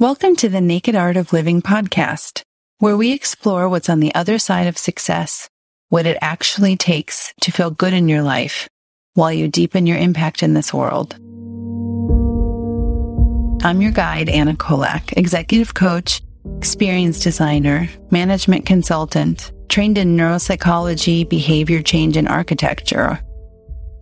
Welcome to the Naked Art of Living podcast, where we explore what's on the other side of success, what it actually takes to feel good in your life while you deepen your impact in this world. I'm your guide, Anna Kolak, executive coach, experience designer, management consultant, trained in neuropsychology, behavior change, and architecture.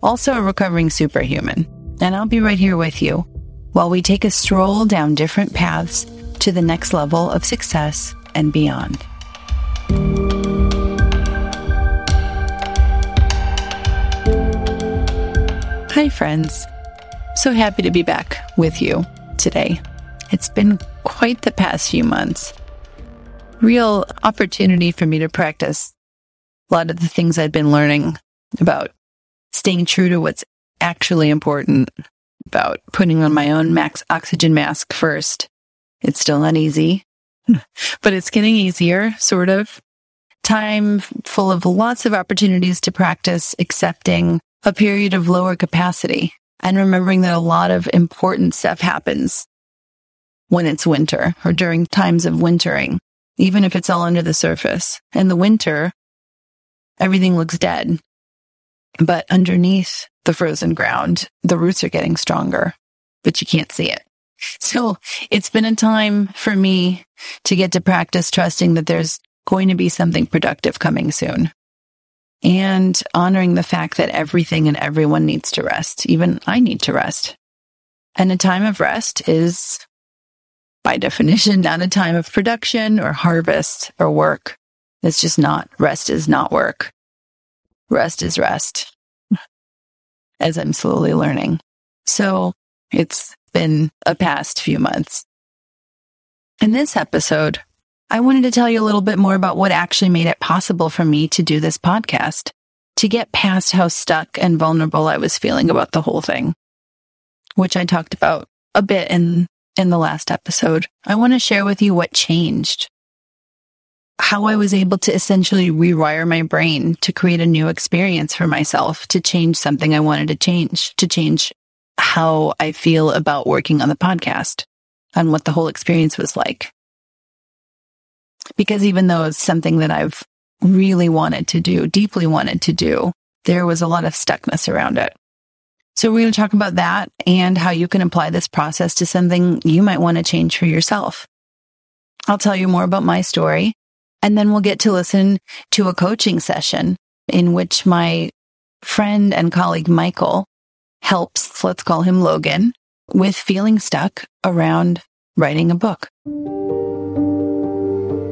Also a recovering superhuman. And I'll be right here with you while we take a stroll down different paths to the next level of success and beyond. Hi, friends. So happy to be back with you today. It's been quite the past few months. Real opportunity for me to practice a lot of the things I've been learning about staying true to what's actually important about putting on my own max oxygen mask first. It's still not easy, but it's getting easier, sort of. Time full of lots of opportunities to practice accepting a period of lower capacity and remembering that a lot of important stuff happens when it's winter or during times of wintering, even if it's all under the surface. In the winter, everything looks dead. But underneath the frozen ground, the roots are getting stronger, but you can't see it. So it's been a time for me to get to practice trusting that there's going to be something productive coming soon and honoring the fact that everything and everyone needs to rest. Even I need to rest. And a time of rest is by definition not a time of production or harvest or work. It's just not. Rest is not work. Rest is rest as I'm slowly learning. So it's been a past few months. In this episode, I wanted to tell you a little bit more about what actually made it possible for me to do this podcast, to get past how stuck and vulnerable I was feeling about the whole thing, which I talked about a bit in, in the last episode. I want to share with you what changed how I was able to essentially rewire my brain to create a new experience for myself, to change something I wanted to change, to change how I feel about working on the podcast and what the whole experience was like. Because even though it's something that I've really wanted to do, deeply wanted to do, there was a lot of stuckness around it. So we're going to talk about that and how you can apply this process to something you might want to change for yourself. I'll tell you more about my story and then we'll get to listen to a coaching session in which my friend and colleague Michael helps, let's call him Logan, with feeling stuck around writing a book.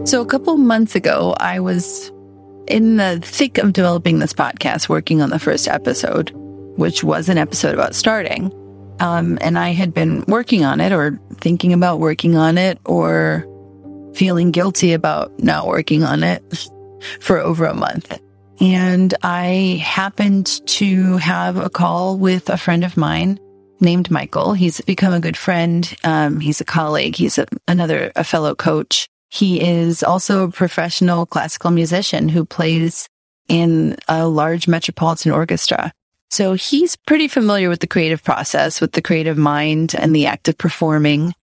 So a couple months ago, I was in the thick of developing this podcast, working on the first episode, which was an episode about starting. Um, and I had been working on it or thinking about working on it or feeling guilty about not working on it for over a month. And I happened to have a call with a friend of mine named Michael. He's become a good friend. Um, he's a colleague. He's a, another, a fellow coach. He is also a professional classical musician who plays in a large metropolitan orchestra. So he's pretty familiar with the creative process, with the creative mind and the act of performing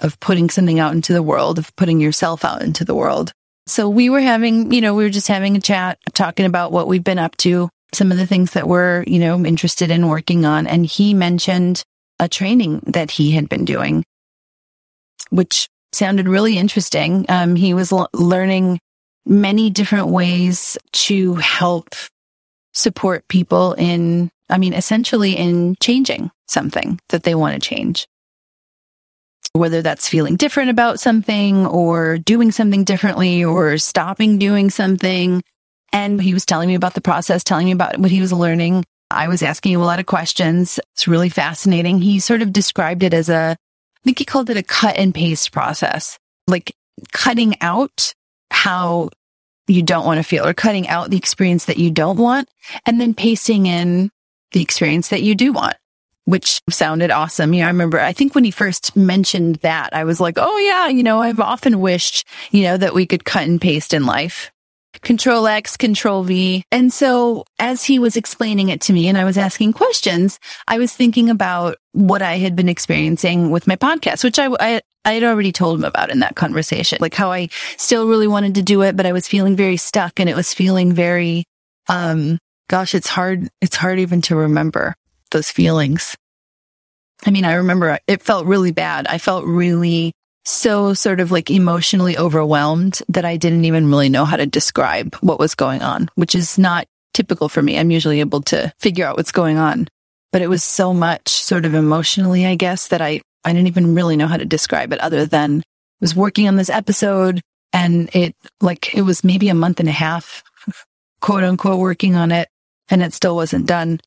of putting something out into the world, of putting yourself out into the world. So we were having, you know, we were just having a chat, talking about what we've been up to, some of the things that we're, you know, interested in working on. And he mentioned a training that he had been doing, which sounded really interesting. Um, he was l- learning many different ways to help support people in, I mean, essentially in changing something that they want to change whether that's feeling different about something or doing something differently or stopping doing something. And he was telling me about the process, telling me about what he was learning. I was asking him a lot of questions. It's really fascinating. He sort of described it as a, I think he called it a cut and paste process, like cutting out how you don't want to feel or cutting out the experience that you don't want and then pasting in the experience that you do want which sounded awesome. You know, I remember, I think when he first mentioned that, I was like, oh yeah, you know, I've often wished, you know, that we could cut and paste in life. control X, control V. And so as he was explaining it to me and I was asking questions, I was thinking about what I had been experiencing with my podcast, which I, I, I had already told him about in that conversation, like how I still really wanted to do it, but I was feeling very stuck and it was feeling very, um, gosh, it's hard. It's hard even to remember those feelings. I mean, I remember it felt really bad. I felt really so sort of like emotionally overwhelmed that I didn't even really know how to describe what was going on, which is not typical for me. I'm usually able to figure out what's going on, but it was so much sort of emotionally, I guess, that I, I didn't even really know how to describe it other than I was working on this episode and it like it was maybe a month and a half, quote unquote, working on it and it still wasn't done.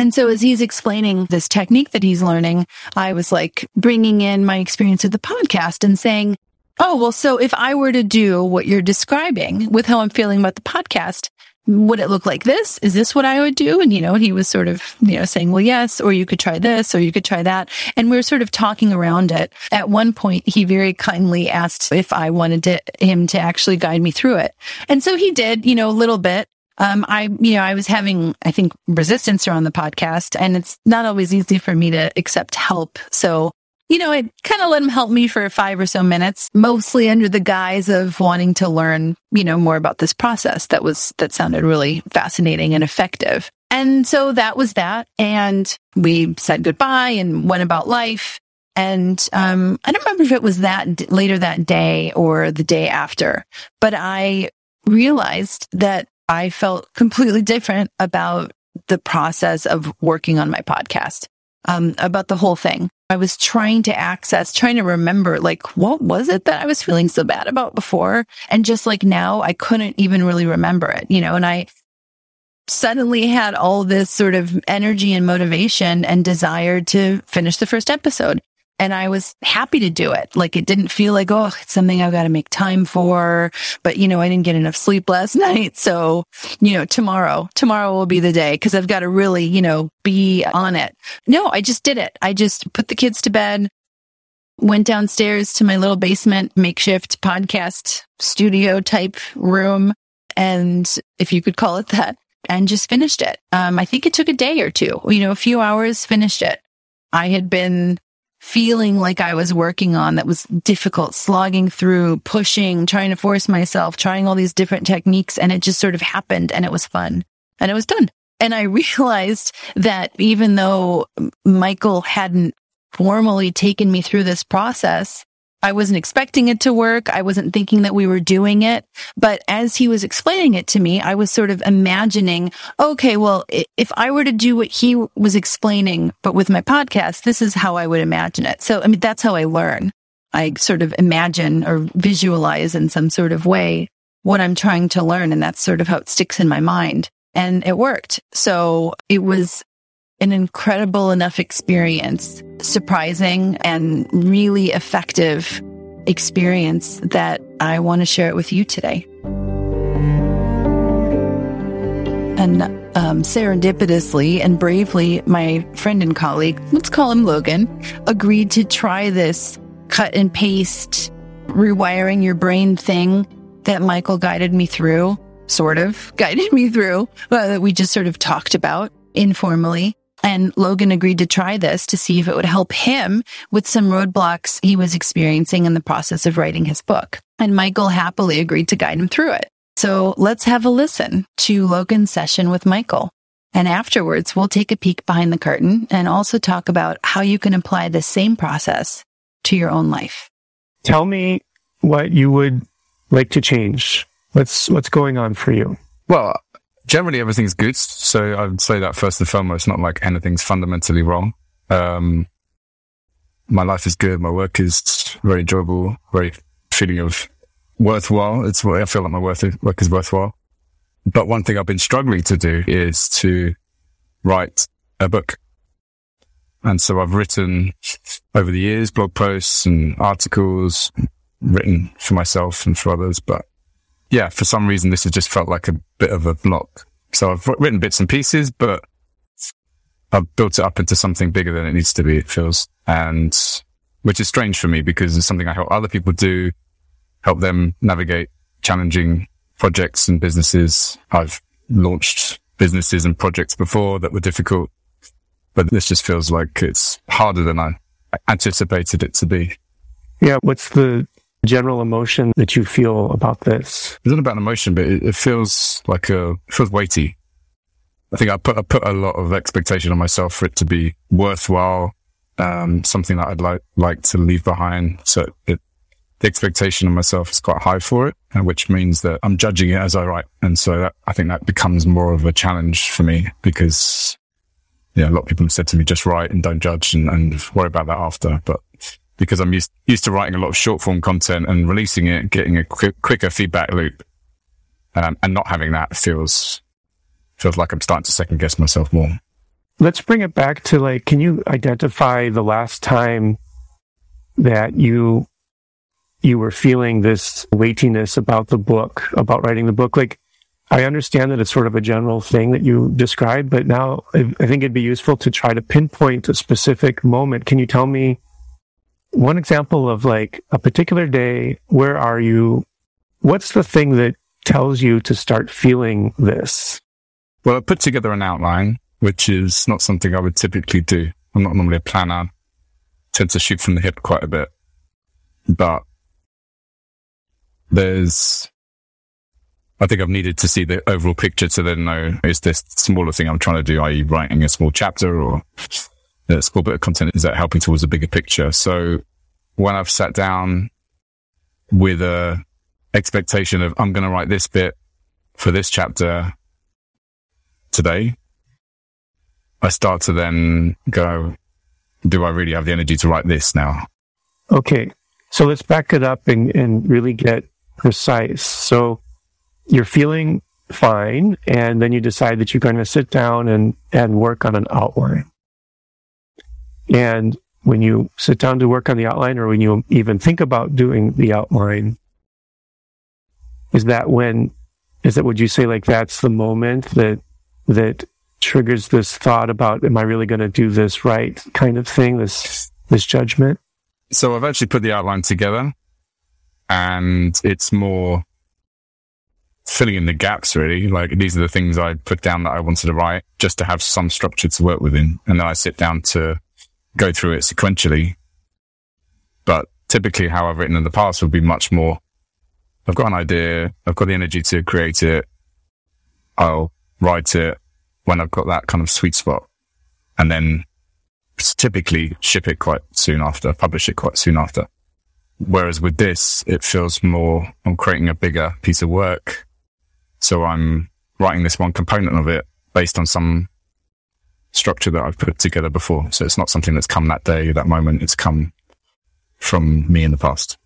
And so as he's explaining this technique that he's learning, I was like bringing in my experience of the podcast and saying, Oh, well, so if I were to do what you're describing with how I'm feeling about the podcast, would it look like this? Is this what I would do? And, you know, he was sort of, you know, saying, well, yes, or you could try this, or you could try that. And we were sort of talking around it. At one point, he very kindly asked if I wanted to, him to actually guide me through it. And so he did, you know, a little bit. Um, I, you know, I was having, I think, resistance around the podcast and it's not always easy for me to accept help. So, you know, I kind of let him help me for five or so minutes, mostly under the guise of wanting to learn, you know, more about this process that was, that sounded really fascinating and effective. And so that was that. And we said goodbye and went about life. And um, I don't remember if it was that d- later that day or the day after, but I realized that I felt completely different about the process of working on my podcast, um, about the whole thing. I was trying to access, trying to remember, like, what was it that I was feeling so bad about before? And just like now, I couldn't even really remember it, you know, and I suddenly had all this sort of energy and motivation and desire to finish the first episode. And I was happy to do it. Like it didn't feel like, oh, it's something I've got to make time for. But, you know, I didn't get enough sleep last night. So, you know, tomorrow, tomorrow will be the day because I've got to really, you know, be on it. No, I just did it. I just put the kids to bed, went downstairs to my little basement makeshift podcast studio type room. And if you could call it that, and just finished it. Um, I think it took a day or two, you know, a few hours, finished it. I had been feeling like I was working on that was difficult, slogging through, pushing, trying to force myself, trying all these different techniques. And it just sort of happened and it was fun and it was done. And I realized that even though Michael hadn't formally taken me through this process, I wasn't expecting it to work. I wasn't thinking that we were doing it. But as he was explaining it to me, I was sort of imagining, okay, well, if I were to do what he was explaining, but with my podcast, this is how I would imagine it. So, I mean, that's how I learn. I sort of imagine or visualize in some sort of way what I'm trying to learn. And that's sort of how it sticks in my mind. And it worked. So it was an incredible enough experience, surprising and really effective experience that I want to share it with you today. And um, serendipitously and bravely, my friend and colleague, let's call him Logan, agreed to try this cut and paste, rewiring your brain thing that Michael guided me through, sort of guided me through, uh, that we just sort of talked about informally. And Logan agreed to try this to see if it would help him with some roadblocks he was experiencing in the process of writing his book. And Michael happily agreed to guide him through it. So let's have a listen to Logan's session with Michael. And afterwards, we'll take a peek behind the curtain and also talk about how you can apply the same process to your own life. Tell me what you would like to change. What's, what's going on for you? Well, generally everything's good. So I would say that first and foremost, not like anything's fundamentally wrong. Um, my life is good. My work is very enjoyable, very feeling of worthwhile. It's what I feel like my work, work is worthwhile. But one thing I've been struggling to do is to write a book. And so I've written over the years blog posts and articles written for myself and for others, but yeah, for some reason, this has just felt like a bit of a block. So I've written bits and pieces, but I've built it up into something bigger than it needs to be, it feels. And which is strange for me because it's something I help other people do, help them navigate challenging projects and businesses. I've launched businesses and projects before that were difficult, but this just feels like it's harder than I anticipated it to be. Yeah. What's the general emotion that you feel about this? It's not about emotion, but it, it feels like a, feels weighty. I think I put, I put a lot of expectation on myself for it to be worthwhile, um, something that I'd like, like to leave behind. So it, the expectation on myself is quite high for it, which means that I'm judging it as I write. And so that, I think that becomes more of a challenge for me because, yeah, a lot of people have said to me, just write and don't judge and, and worry about that after. But because I'm used, used to writing a lot of short form content and releasing it, getting a quick, quicker feedback loop, um, and not having that feels, feels like I'm starting to second guess myself more. Let's bring it back to like, can you identify the last time that you you were feeling this weightiness about the book, about writing the book. Like, I understand that it's sort of a general thing that you described, but now I think it'd be useful to try to pinpoint a specific moment. Can you tell me one example of like a particular day? Where are you? What's the thing that tells you to start feeling this? Well, I put together an outline, which is not something I would typically do. I'm not normally a planner. I tend to shoot from the hip quite a bit. But there's, I think I've needed to see the overall picture to then know is this smaller thing I'm trying to do, i.e. writing a small chapter or a small bit of content, is that helping towards a bigger picture? So when I've sat down with a expectation of I'm going to write this bit for this chapter today, I start to then go, do I really have the energy to write this now? Okay. So let's back it up and, and really get precise. So you're feeling fine, and then you decide that you're going to sit down and, and work on an outline. And when you sit down to work on the outline, or when you even think about doing the outline, is that when, is that, would you say like that's the moment that, that triggers this thought about, am I really going to do this right kind of thing, this, this judgment? So I've actually put the outline together and it's more filling in the gaps really. Like these are the things I put down that I wanted to write just to have some structure to work within. And then I sit down to go through it sequentially. But typically how I've written in the past would be much more, I've got an idea. I've got the energy to create it. I'll write it when I've got that kind of sweet spot and then typically ship it quite soon after, publish it quite soon after. Whereas with this, it feels more, I'm creating a bigger piece of work. So I'm writing this one component of it based on some structure that I've put together before. So it's not something that's come that day, that moment. It's come from me in the past.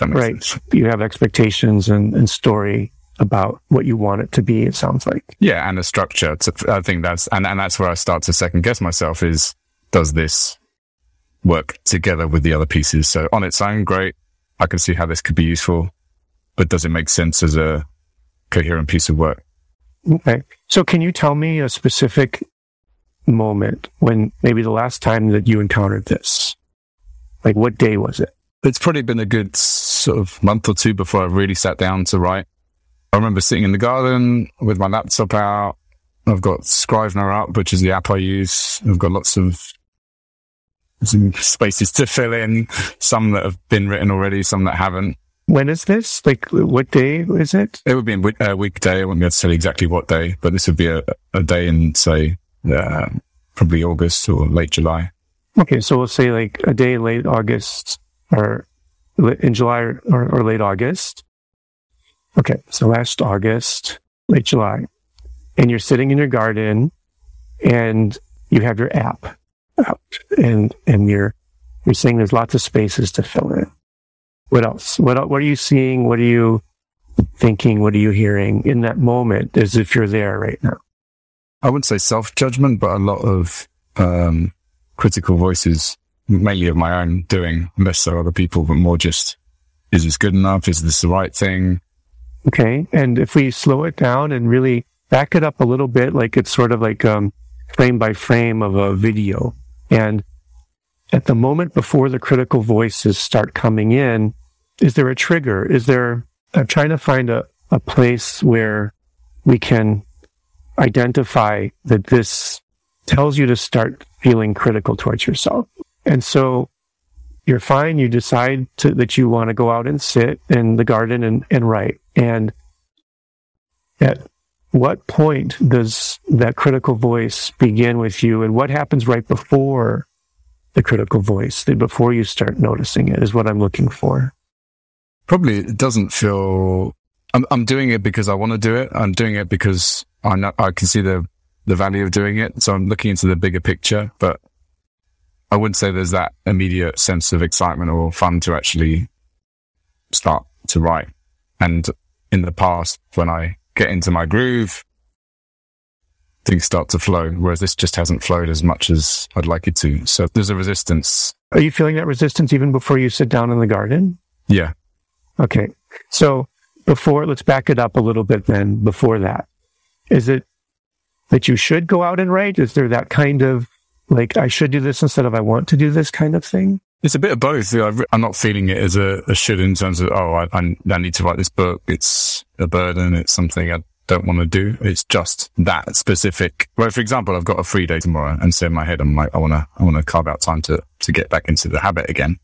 right. Sense. You have expectations and, and story about what you want it to be. It sounds like. Yeah. And a structure. To, I think that's, and, and that's where I start to second guess myself is, does this work together with the other pieces. So on its own, great. I can see how this could be useful, but does it make sense as a coherent piece of work? Okay. So can you tell me a specific moment when maybe the last time that you encountered this? Like what day was it? It's probably been a good sort of month or two before I really sat down to write. I remember sitting in the garden with my laptop out. I've got Scrivener up, which is the app I use. I've got lots of some spaces to fill in, some that have been written already, some that haven't. When is this? Like, what day is it? It would be a uh, weekday. I wouldn't be able to tell you exactly what day, but this would be a, a day in, say, uh, probably August or late July. Okay, so we'll say like a day late August or in July or, or late August. Okay, so last August, late July, and you're sitting in your garden and you have your app out and, and you're, you're saying there's lots of spaces to fill in. What else? What, what are you seeing? What are you thinking? What are you hearing in that moment as if you're there right now? I wouldn't say self judgment, but a lot of, um, critical voices, mainly of my own doing, less so other people, but more just, is this good enough? Is this the right thing? Okay. And if we slow it down and really back it up a little bit, like it's sort of like, um, frame by frame of a video, and at the moment before the critical voices start coming in, is there a trigger? Is there, I'm trying to find a, a place where we can identify that this tells you to start feeling critical towards yourself. And so you're fine. You decide to, that you want to go out and sit in the garden and, and write. And at what point does that critical voice begin with you? And what happens right before the critical voice, before you start noticing it, is what I'm looking for. Probably it doesn't feel. I'm, I'm doing it because I want to do it. I'm doing it because I know I can see the the value of doing it. So I'm looking into the bigger picture, but I wouldn't say there's that immediate sense of excitement or fun to actually start to write. And in the past, when I get into my groove, things start to flow, whereas this just hasn't flowed as much as I'd like it to. So there's a resistance. Are you feeling that resistance even before you sit down in the garden? Yeah. Okay. So before, let's back it up a little bit then before that. Is it that you should go out and write? Is there that kind of like, I should do this instead of I want to do this kind of thing? It's a bit of both. I'm not feeling it as a, a should in terms of, oh, I, I, need to write this book. It's a burden. It's something I don't want to do. It's just that specific. Well, for example, I've got a free day tomorrow and so in my head, I'm like, I want to, I want to carve out time to, to get back into the habit again.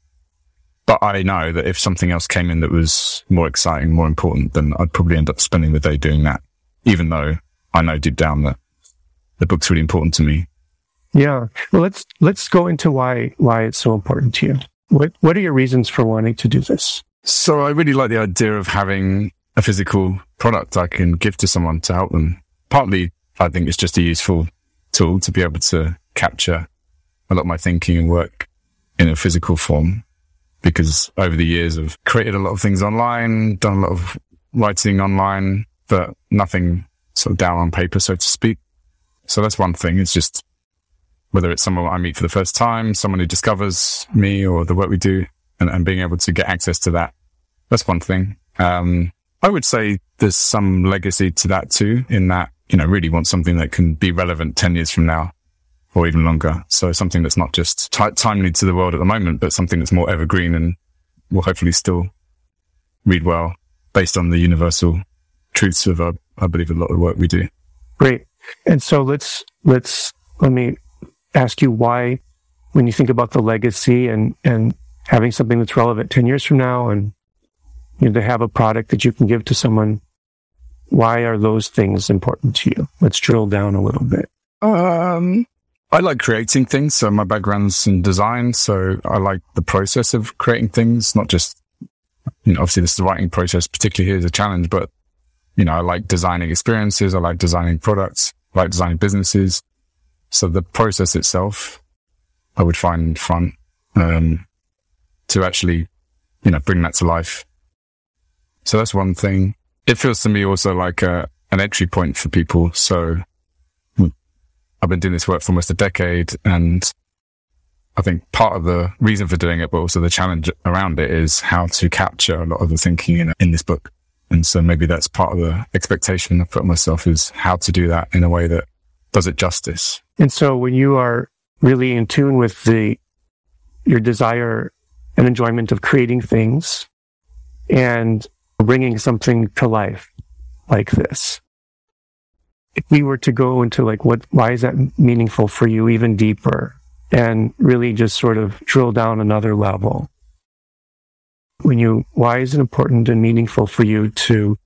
But I know that if something else came in that was more exciting, more important, then I'd probably end up spending the day doing that, even though I know deep down that the book's really important to me. Yeah. Well, let's, let's go into why, why it's so important to you. What, what are your reasons for wanting to do this? So I really like the idea of having a physical product I can give to someone to help them. Partly, I think it's just a useful tool to be able to capture a lot of my thinking and work in a physical form because over the years I've created a lot of things online, done a lot of writing online, but nothing sort of down on paper, so to speak. So that's one thing. It's just whether it's someone I meet for the first time, someone who discovers me or the work we do and, and being able to get access to that. That's one thing. Um, I would say there's some legacy to that too, in that, you know, really want something that can be relevant 10 years from now or even longer. So something that's not just t- timely to the world at the moment, but something that's more evergreen and will hopefully still read well based on the universal truths of, uh, I believe, a lot of work we do. Great. And so let's, let's, let me ask you why, when you think about the legacy and, and having something that's relevant 10 years from now and you know, to have a product that you can give to someone, why are those things important to you? Let's drill down a little bit. Um, I like creating things. So my background's in design. So I like the process of creating things, not just, you know, obviously this is the writing process, particularly here is a challenge, but, you know, I like designing experiences. I like designing products, I like designing businesses. So the process itself, I would find fun, um, to actually, you know, bring that to life. So that's one thing. It feels to me also like a, an entry point for people. So I've been doing this work for almost a decade and I think part of the reason for doing it, but also the challenge around it is how to capture a lot of the thinking in, in this book. And so maybe that's part of the expectation I've put myself is how to do that in a way that does it justice. And so when you are really in tune with the, your desire and enjoyment of creating things and bringing something to life like this, if we were to go into like what why is that meaningful for you even deeper and really just sort of drill down another level when you why is it important and meaningful for you to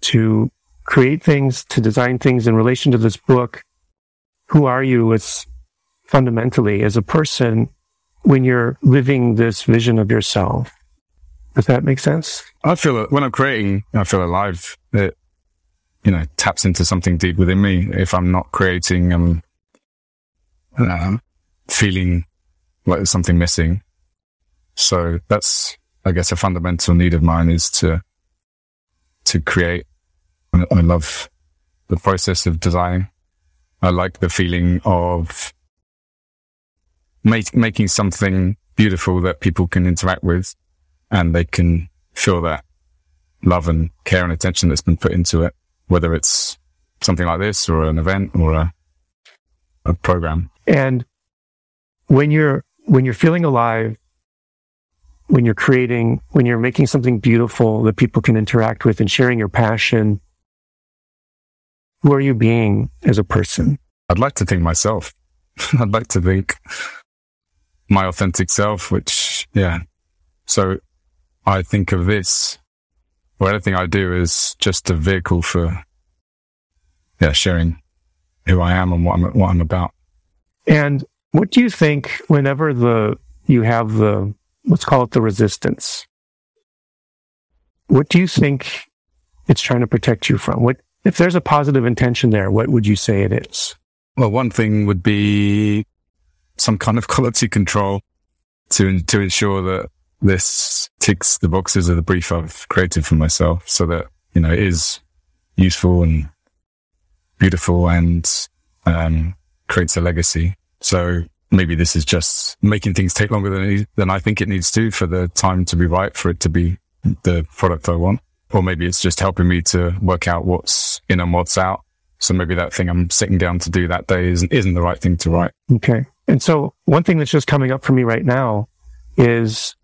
to create things to design things in relation to this book who are you as fundamentally as a person when you're living this vision of yourself does that make sense i feel when i'm creating i feel alive it, you know, taps into something deep within me. If I'm not creating, I'm uh, feeling like there's something missing. So that's, I guess, a fundamental need of mine is to, to create. I love the process of designing. I like the feeling of make, making something beautiful that people can interact with and they can feel that love and care and attention that's been put into it whether it's something like this or an event or a, a program. And when you're, when you're feeling alive when you're creating, when you're making something beautiful that people can interact with and sharing your passion, who are you being as a person? I'd like to think myself. I'd like to think my authentic self, which, yeah. So I think of this, or anything I do is just a vehicle for, yeah, sharing who I am and what I'm, what I'm about. And what do you think whenever the, you have the, let's call it the resistance? What do you think it's trying to protect you from? What, if there's a positive intention there, what would you say it is? Well, one thing would be some kind of quality control to, to ensure that this ticks the boxes of the brief I've created for myself so that, you know, it is useful and beautiful and, um, creates a legacy. So maybe this is just making things take longer than, than I think it needs to for the time to be right for it to be the product I want. Or maybe it's just helping me to work out what's in and what's out. So maybe that thing I'm sitting down to do that day isn't, isn't the right thing to write. Okay. And so one thing that's just coming up for me right now is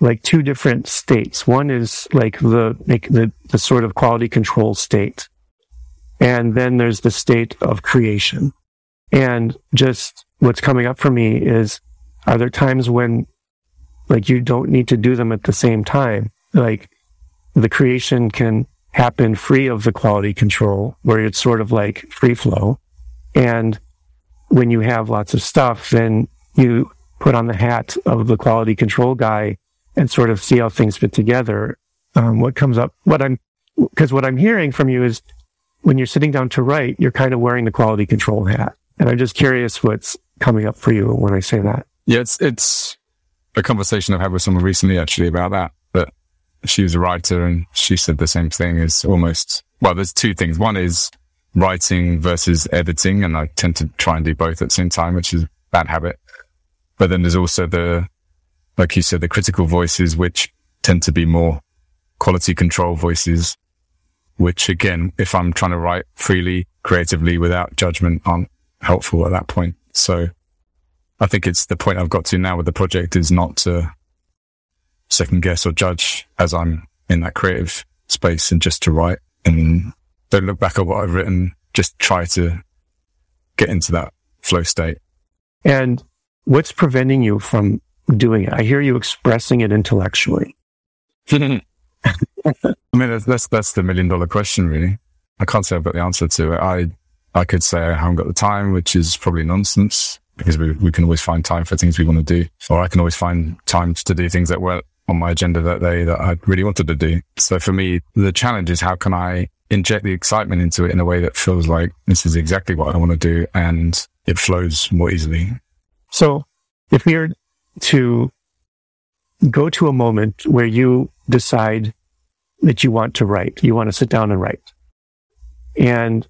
like two different states. One is like the, like the, the sort of quality control state. And then there's the state of creation. And just what's coming up for me is, are there times when like you don't need to do them at the same time? Like the creation can happen free of the quality control where it's sort of like free flow. And when you have lots of stuff, then you put on the hat of the quality control guy and sort of see how things fit together. Um, what comes up, what I'm, because what I'm hearing from you is when you're sitting down to write, you're kind of wearing the quality control hat. And I'm just curious what's coming up for you when I say that. Yeah, it's, it's a conversation I've had with someone recently actually about that, that she was a writer and she said the same thing is almost, well, there's two things. One is writing versus editing. And I tend to try and do both at the same time, which is a bad habit. But then there's also the, like you said, the critical voices, which tend to be more quality control voices, which again, if I'm trying to write freely, creatively without judgment aren't helpful at that point. So I think it's the point I've got to now with the project is not to second guess or judge as I'm in that creative space and just to write and don't look back at what I've written. Just try to get into that flow state. And what's preventing you from doing it? I hear you expressing it intellectually. I mean, that's, that's, that's the million dollar question, really. I can't say I've got the answer to it. I, I could say I haven't got the time, which is probably nonsense because we, we can always find time for things we want to do, or I can always find time to do things that weren't on my agenda that day that I really wanted to do. So for me, the challenge is how can I inject the excitement into it in a way that feels like this is exactly what I want to do and it flows more easily. So if we are to go to a moment where you decide that you want to write, you want to sit down and write. And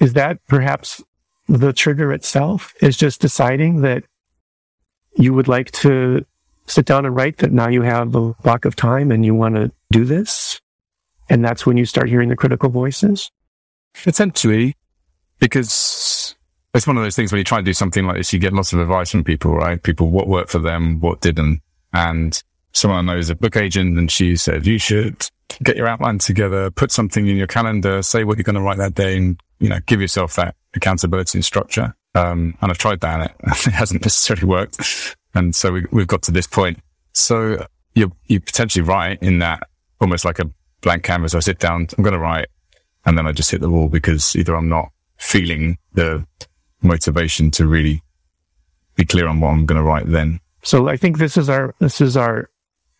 is that perhaps the trigger itself is just deciding that you would like to sit down and write that now you have a block of time and you want to do this? And that's when you start hearing the critical voices? Essentially, because it's one of those things when you try to do something like this, you get lots of advice from people, right? People, what worked for them, what didn't. And someone knows a book agent and she said, you should get your outline together, put something in your calendar, say what you're going to write that day and, you know, give yourself that accountability and structure. Um, and I've tried that and it, it hasn't necessarily worked. And so we, we've got to this point. So you're, you're potentially right in that almost like a blank canvas. I sit down, I'm going to write and then I just hit the wall because either I'm not feeling the motivation to really be clear on what I'm going to write then. So I think this is our, this is our,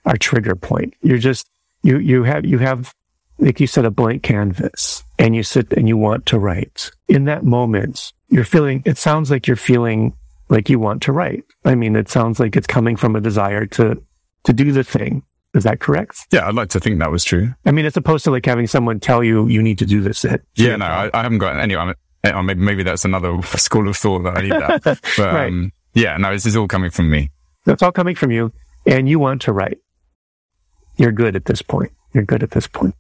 our trigger point. You're just, you, you have, you have, like you said, a blank canvas and you sit and you want to write. In that moment, you're feeling, it sounds like you're feeling like you want to write. I mean, it sounds like it's coming from a desire to, to do the thing. Is that correct? Yeah, I'd like to think that was true. I mean, as opposed to like having someone tell you you need to do this. Yeah, no, I, I, haven't got any. I mean, maybe, maybe that's another school of thought that I need that. But right. um, yeah, no, this is all coming from me. That's all coming from you, and you want to write. You're good at this point. You're good at this point.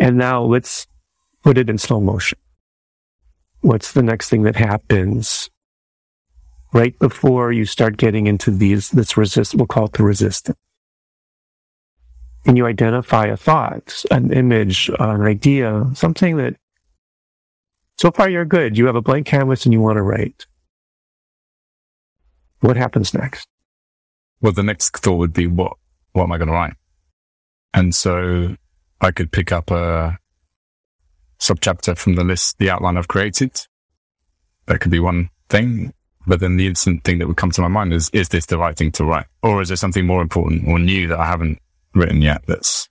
And now let's put it in slow motion. What's the next thing that happens right before you start getting into these, this resist, we'll call it the resistance. And you identify a thought, an image, an idea, something that so far you're good. You have a blank canvas and you want to write. What happens next? Well, the next thought would be, what, what am I going to write? And so I could pick up a subchapter from the list, the outline I've created. That could be one thing. But then the instant thing that would come to my mind is, is this the right thing to write? Or is there something more important or new that I haven't written yet that's,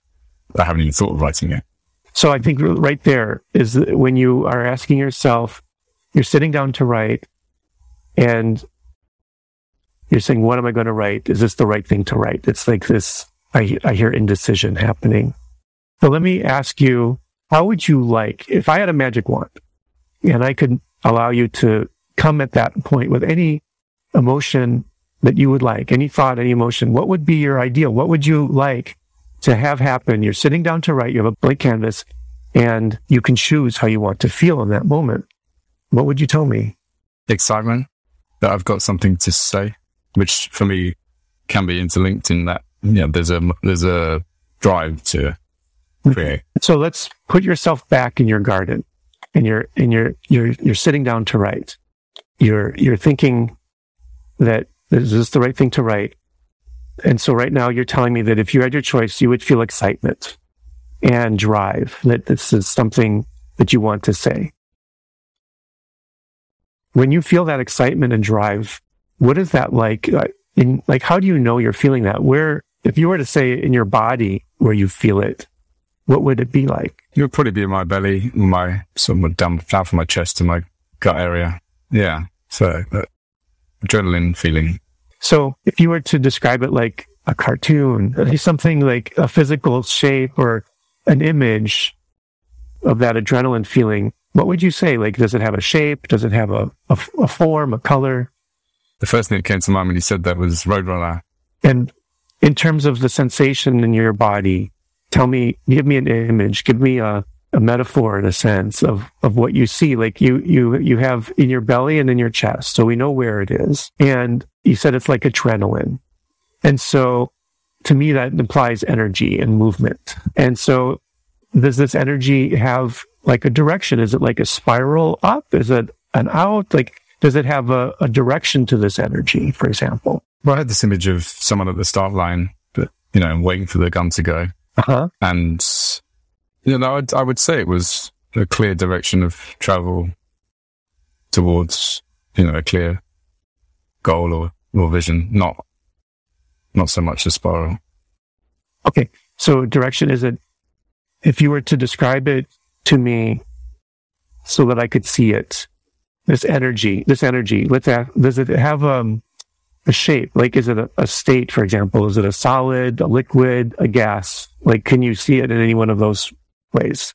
I haven't even thought of writing yet? So I think right there is when you are asking yourself, you're sitting down to write and you're saying, what am I going to write? Is this the right thing to write? It's like this, I, I hear indecision happening. So let me ask you, how would you like, if I had a magic wand and I could allow you to come at that point with any emotion that you would like, any thought, any emotion, what would be your ideal? What would you like to have happen? You're sitting down to write, you have a blank canvas, and you can choose how you want to feel in that moment. What would you tell me? Excitement that I've got something to say, which for me can be interlinked in that, yeah, there's a, there's a drive to create. So let's put yourself back in your garden and you're, and you're, you're, you're sitting down to write. You're, you're thinking that is this is the right thing to write? And so right now you're telling me that if you had your choice, you would feel excitement and drive that this is something that you want to say. When you feel that excitement and drive, what is that like? Uh, in, like, how do you know you're feeling that? Where, if you were to say in your body where you feel it, what would it be like? It would probably be in my belly, my sort of down, down from my chest to my gut area. Yeah. So uh, adrenaline feeling. So if you were to describe it like a cartoon, something like a physical shape or an image of that adrenaline feeling, what would you say? Like, does it have a shape? Does it have a, a, a form, a color? The first thing that came to mind when you said that was Roadrunner. And in terms of the sensation in your body, tell me, give me an image, give me a, a metaphor in a sense of, of what you see. Like you, you, you have in your belly and in your chest. So we know where it is. And you said it's like adrenaline. And so to me, that implies energy and movement. And so does this energy have like a direction? Is it like a spiral up? Is it an out? Like, does it have a, a direction to this energy, for example? Well, I had this image of someone at the start line, but, you know, waiting for the gun to go. Uh-huh. And, you know, I'd, I would say it was a clear direction of travel towards, you know, a clear goal or, or vision, not not so much a spiral. Okay. So direction is it, if you were to describe it to me so that I could see it, this energy, this energy, let's ask, does it have, um, a shape? Like, is it a, a, state, for example? Is it a solid, a liquid, a gas? Like, can you see it in any one of those ways?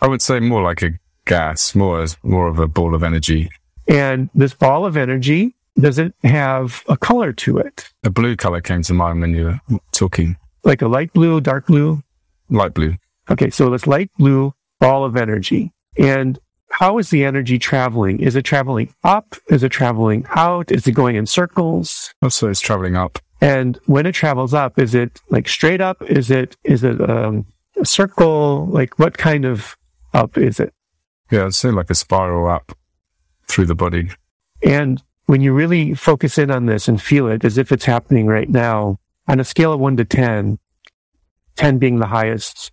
I would say more like a gas, more as more of a ball of energy. And this ball of energy, does it have a color to it? A blue color came to mind when you were talking. Like a light blue, dark blue? Light blue. Okay, so this light blue ball of energy. And how is the energy traveling? Is it traveling up? Is it traveling out? Is it going in circles? Oh, so it's traveling up. And when it travels up, is it like straight up? Is it is it um, a circle? Like what kind of up is it? Yeah, I'd say like a spiral up through the body. And when you really focus in on this and feel it as if it's happening right now, on a scale of one to 10, 10 being the highest,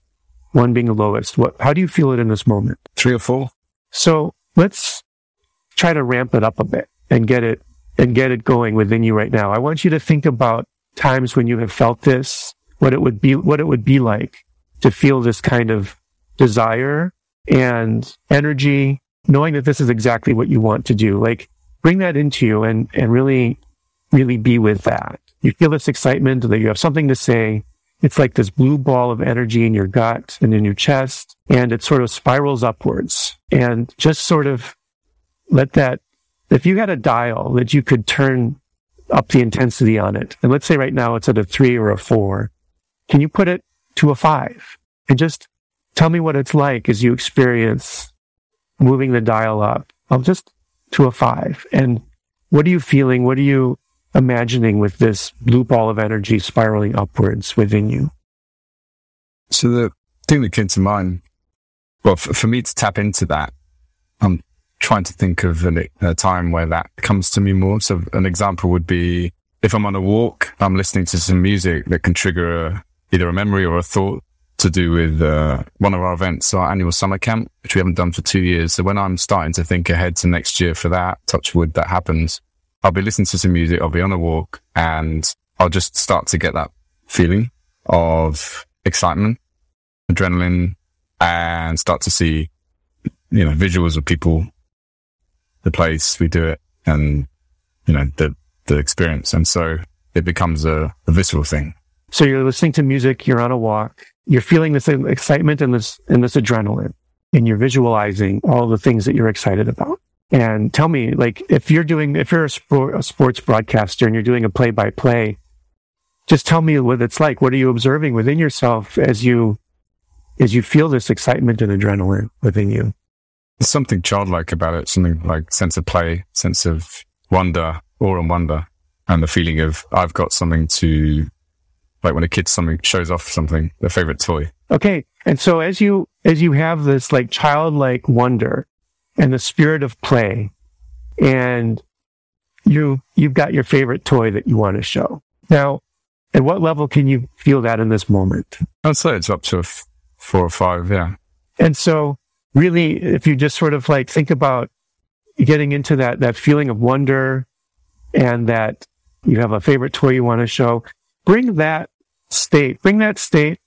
one being the lowest, what, how do you feel it in this moment? Three or four. So let's try to ramp it up a bit and get it, and get it going within you right now. I want you to think about times when you have felt this, what it would be, what it would be like to feel this kind of desire and energy, knowing that this is exactly what you want to do. Like bring that into you and, and really, really be with that. You feel this excitement that you have something to say. It's like this blue ball of energy in your gut and in your chest, and it sort of spirals upwards. And just sort of let that, if you had a dial that you could turn up the intensity on it, and let's say right now it's at a three or a four, can you put it to a five? And just tell me what it's like as you experience moving the dial up. I'll just to a five and what are you feeling? What are you imagining with this blue ball of energy spiraling upwards within you? So the thing that came to mind, well, for, for me to tap into that, I'm trying to think of an, a time where that comes to me more. So an example would be if I'm on a walk, I'm listening to some music that can trigger a, either a memory or a thought to do with uh, one of our events, our annual summer camp, which we haven't done for two years. So when I'm starting to think ahead to next year for that, touch wood, that happens, I'll be listening to some music, I'll be on a walk, and I'll just start to get that feeling of excitement, adrenaline, and start to see, you know, visuals of people, the place we do it, and you know the the experience, and so it becomes a, a visceral thing. So you're listening to music, you're on a walk, you're feeling this excitement and this and this adrenaline, and you're visualizing all the things that you're excited about. And tell me, like, if you're doing, if you're a, sport, a sports broadcaster and you're doing a play by play, just tell me what it's like. What are you observing within yourself as you, as you feel this excitement and adrenaline within you? There's something childlike about it, something like sense of play, sense of wonder, awe and wonder, and the feeling of I've got something to, like when a kid something shows off something, their favorite toy. Okay. And so as you, as you have this like childlike wonder, and the spirit of play. And you you've got your favorite toy that you want to show. Now at what level can you feel that in this moment? I'd say it's up to f- four or five yeah. And so really if you just sort of like think about getting into that that feeling of wonder and that you have a favorite toy you want to show bring that state bring that state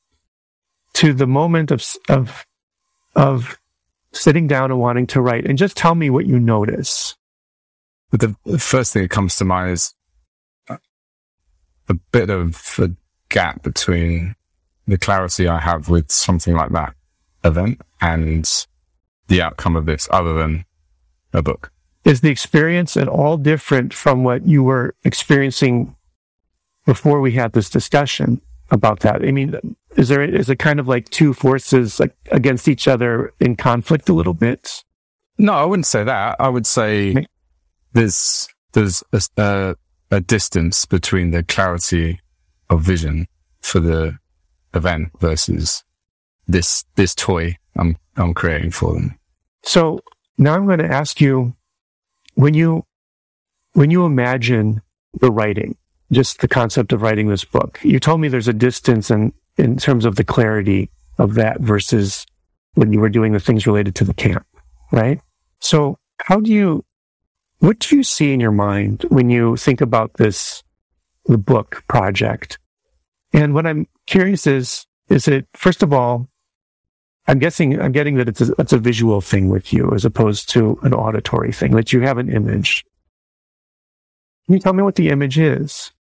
to the moment of of of sitting down and wanting to write and just tell me what you notice. But the first thing that comes to mind is uh, a bit of a gap between the clarity I have with something like that event and the outcome of this other than a book. Is the experience at all different from what you were experiencing before we had this discussion about that? I mean, is there is it kind of like two forces like, against each other in conflict a little bit? No, I wouldn't say that. I would say there's there's a, a, a distance between the clarity of vision for the event versus this this toy I'm I'm creating for them. So now I'm going to ask you when you when you imagine the writing, just the concept of writing this book. You told me there's a distance and in terms of the clarity of that versus when you were doing the things related to the camp, right? So how do you, what do you see in your mind when you think about this, the book project? And what I'm curious is, is it, first of all, I'm guessing, I'm getting that it's a, it's a visual thing with you as opposed to an auditory thing, that you have an image. Can you tell me what the image is?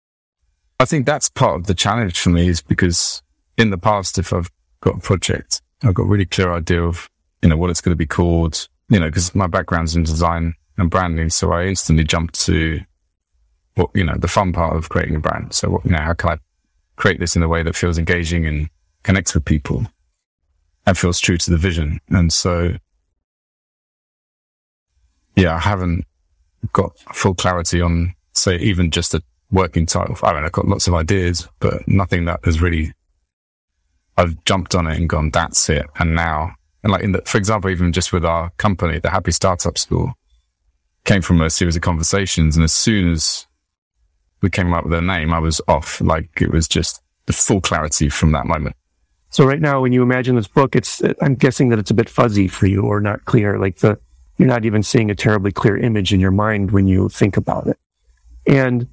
I think that's part of the challenge for me is because in the past, if I've got a project, I've got a really clear idea of, you know, what it's going to be called, you know, because my background's in design and branding. So I instantly jump to what, you know, the fun part of creating a brand. So, what, you know, how can I create this in a way that feels engaging and connects with people and feels true to the vision? And so, yeah, I haven't got full clarity on, say, even just a working title. I mean, I've got lots of ideas, but nothing that has really I've jumped on it and gone, that's it. And now, and like in the, for example, even just with our company, the Happy Startup School came from a series of conversations. And as soon as we came up with a name, I was off. Like it was just the full clarity from that moment. So right now, when you imagine this book, it's, I'm guessing that it's a bit fuzzy for you or not clear. Like the, you're not even seeing a terribly clear image in your mind when you think about it. And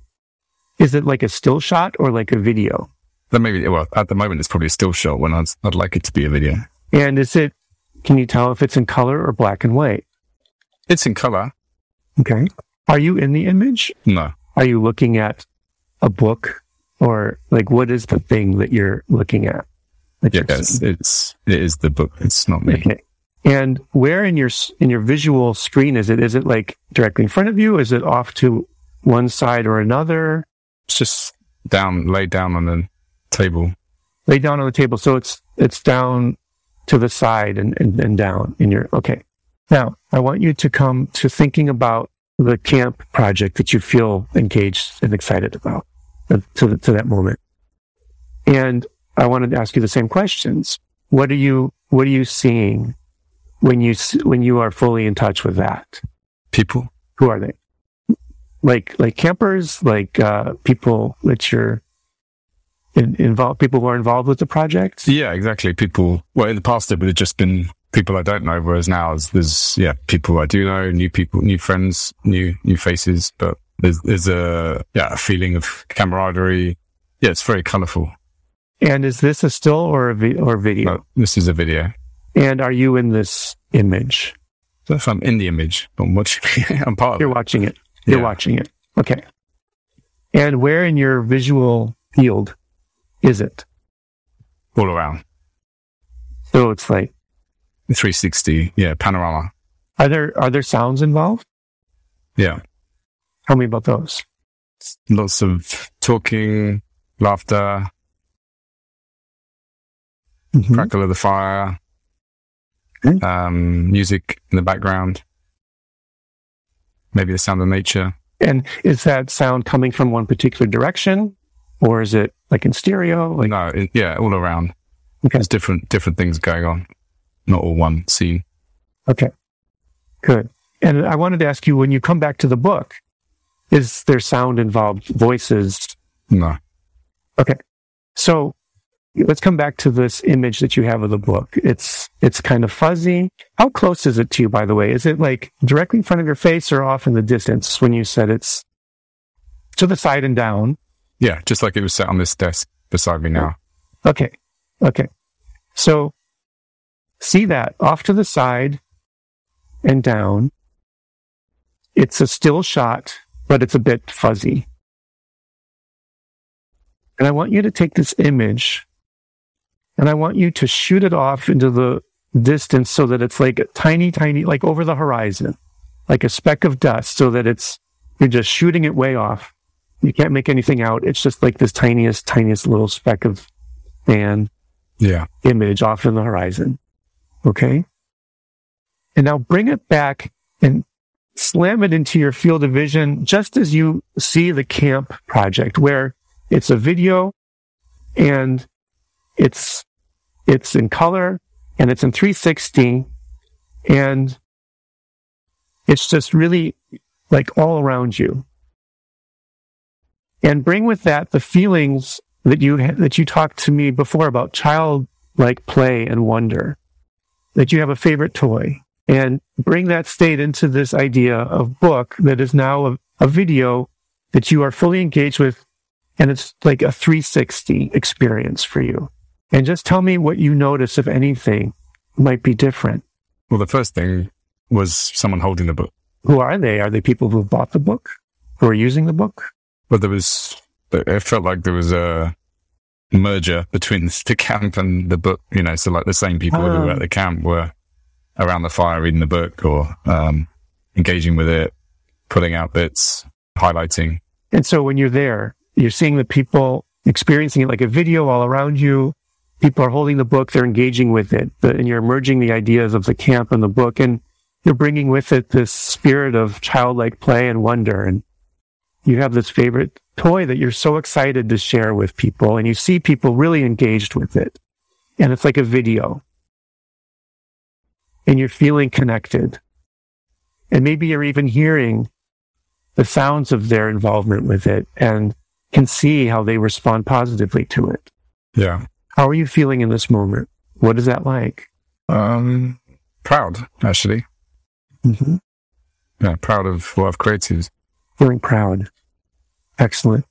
is it like a still shot or like a video? Then maybe, well, at the moment, it's probably a still shot when I'd, I'd like it to be a video. And is it, can you tell if it's in color or black and white? It's in color. Okay. Are you in the image? No. Are you looking at a book or like what is the thing that you're looking at? yes, it's, it is the book. It's not me. Okay. And where in your, in your visual screen is it? Is it like directly in front of you? Is it off to one side or another? Just down, laid down on the table. Lay down on the table. So it's, it's down to the side and, and, and down in your, okay. Now I want you to come to thinking about the camp project that you feel engaged and excited about uh, to, the, to that moment. And I wanted to ask you the same questions. What are you, what are you seeing when you, when you are fully in touch with that? People. Who are they? Like, like campers, like, uh, people that you're in, involved, people who are involved with the project? Yeah, exactly. People, well, in the past, it would have just been people I don't know, whereas now there's, yeah, people I do know, new people, new friends, new, new faces, but there's, there's a, yeah, a feeling of camaraderie. Yeah, it's very colorful. And is this a still or a vi- or video? No, this is a video. And are you in this image? So if I'm in the image, I'm watching, I'm part You're it. watching it. You're Yeah. watching it. Okay. And where in your visual field is it? all around. So it's like, 360, yeah, panorama. are there are there sounds involved? Yeah. Tell me about those. Lots of talking, laughter, Mhm. crackle of the fire, Okay. um, music in the background, maybe the sound of nature. And is that sound coming from one particular direction, or is it like in stereo? Like No, it, yeah, all around. Okay. There's different different things going on, not all one scene. Okay. Good. And I wanted to ask you when you come back to the book, is there sound involved, voices? No, Okay. So let's come back to this image that you have of the book. It's it's kind of fuzzy. How close is it to you, by the way? Is it like directly in front of your face or off in the distance when you said it's to the side and down? yeah, just like it was set on this desk beside me now. Okay. Okay. So see that off to the side and down. It's a still shot, but it's a bit fuzzy. And I want you to take this image and I want you to shoot it off into the distance so that it's like a tiny, tiny, like over the horizon, like a speck of dust so that it's, you're just shooting it way off. You can't make anything out. It's just like this tiniest, tiniest little speck of sand Yeah, image off in the horizon. Okay. And now bring it back and slam it into your field of vision just as you see the camp project where it's a video and it's, it's in color and it's in 360 and it's just really like all around you. And bring with that the feelings that you that you talked to me before about childlike play and wonder. That you have a favorite toy, and bring that state into this idea of book that is now a, a video that you are fully engaged with, and it's like a 360 experience for you. And just tell me what you notice, if anything, might be different. well, the first thing was someone holding the book, Who are they? Are they people who bought the book, who are using the book? but there was. It felt like there was a merger between the camp and the book. You know, so like the same people who Ah. were at the camp were around the fire reading the book or um, engaging with it, pulling out bits, highlighting. And so when you're there, you're seeing the people experiencing it like a video all around you. People are holding the book, they're engaging with it, and you're merging the ideas of the camp and the book, and you're bringing with it this spirit of childlike play and wonder. And you have this favorite toy that you're so excited to share with people, and you see people really engaged with it. And it's like a video. And you're feeling connected. And maybe you're even hearing the sounds of their involvement with it and can see how they respond positively to it. Yeah. How are you feeling in this moment? What is that like? Um, proud, actually. Mm-hmm. Yeah, proud of what I've created. Feeling proud. Excellent.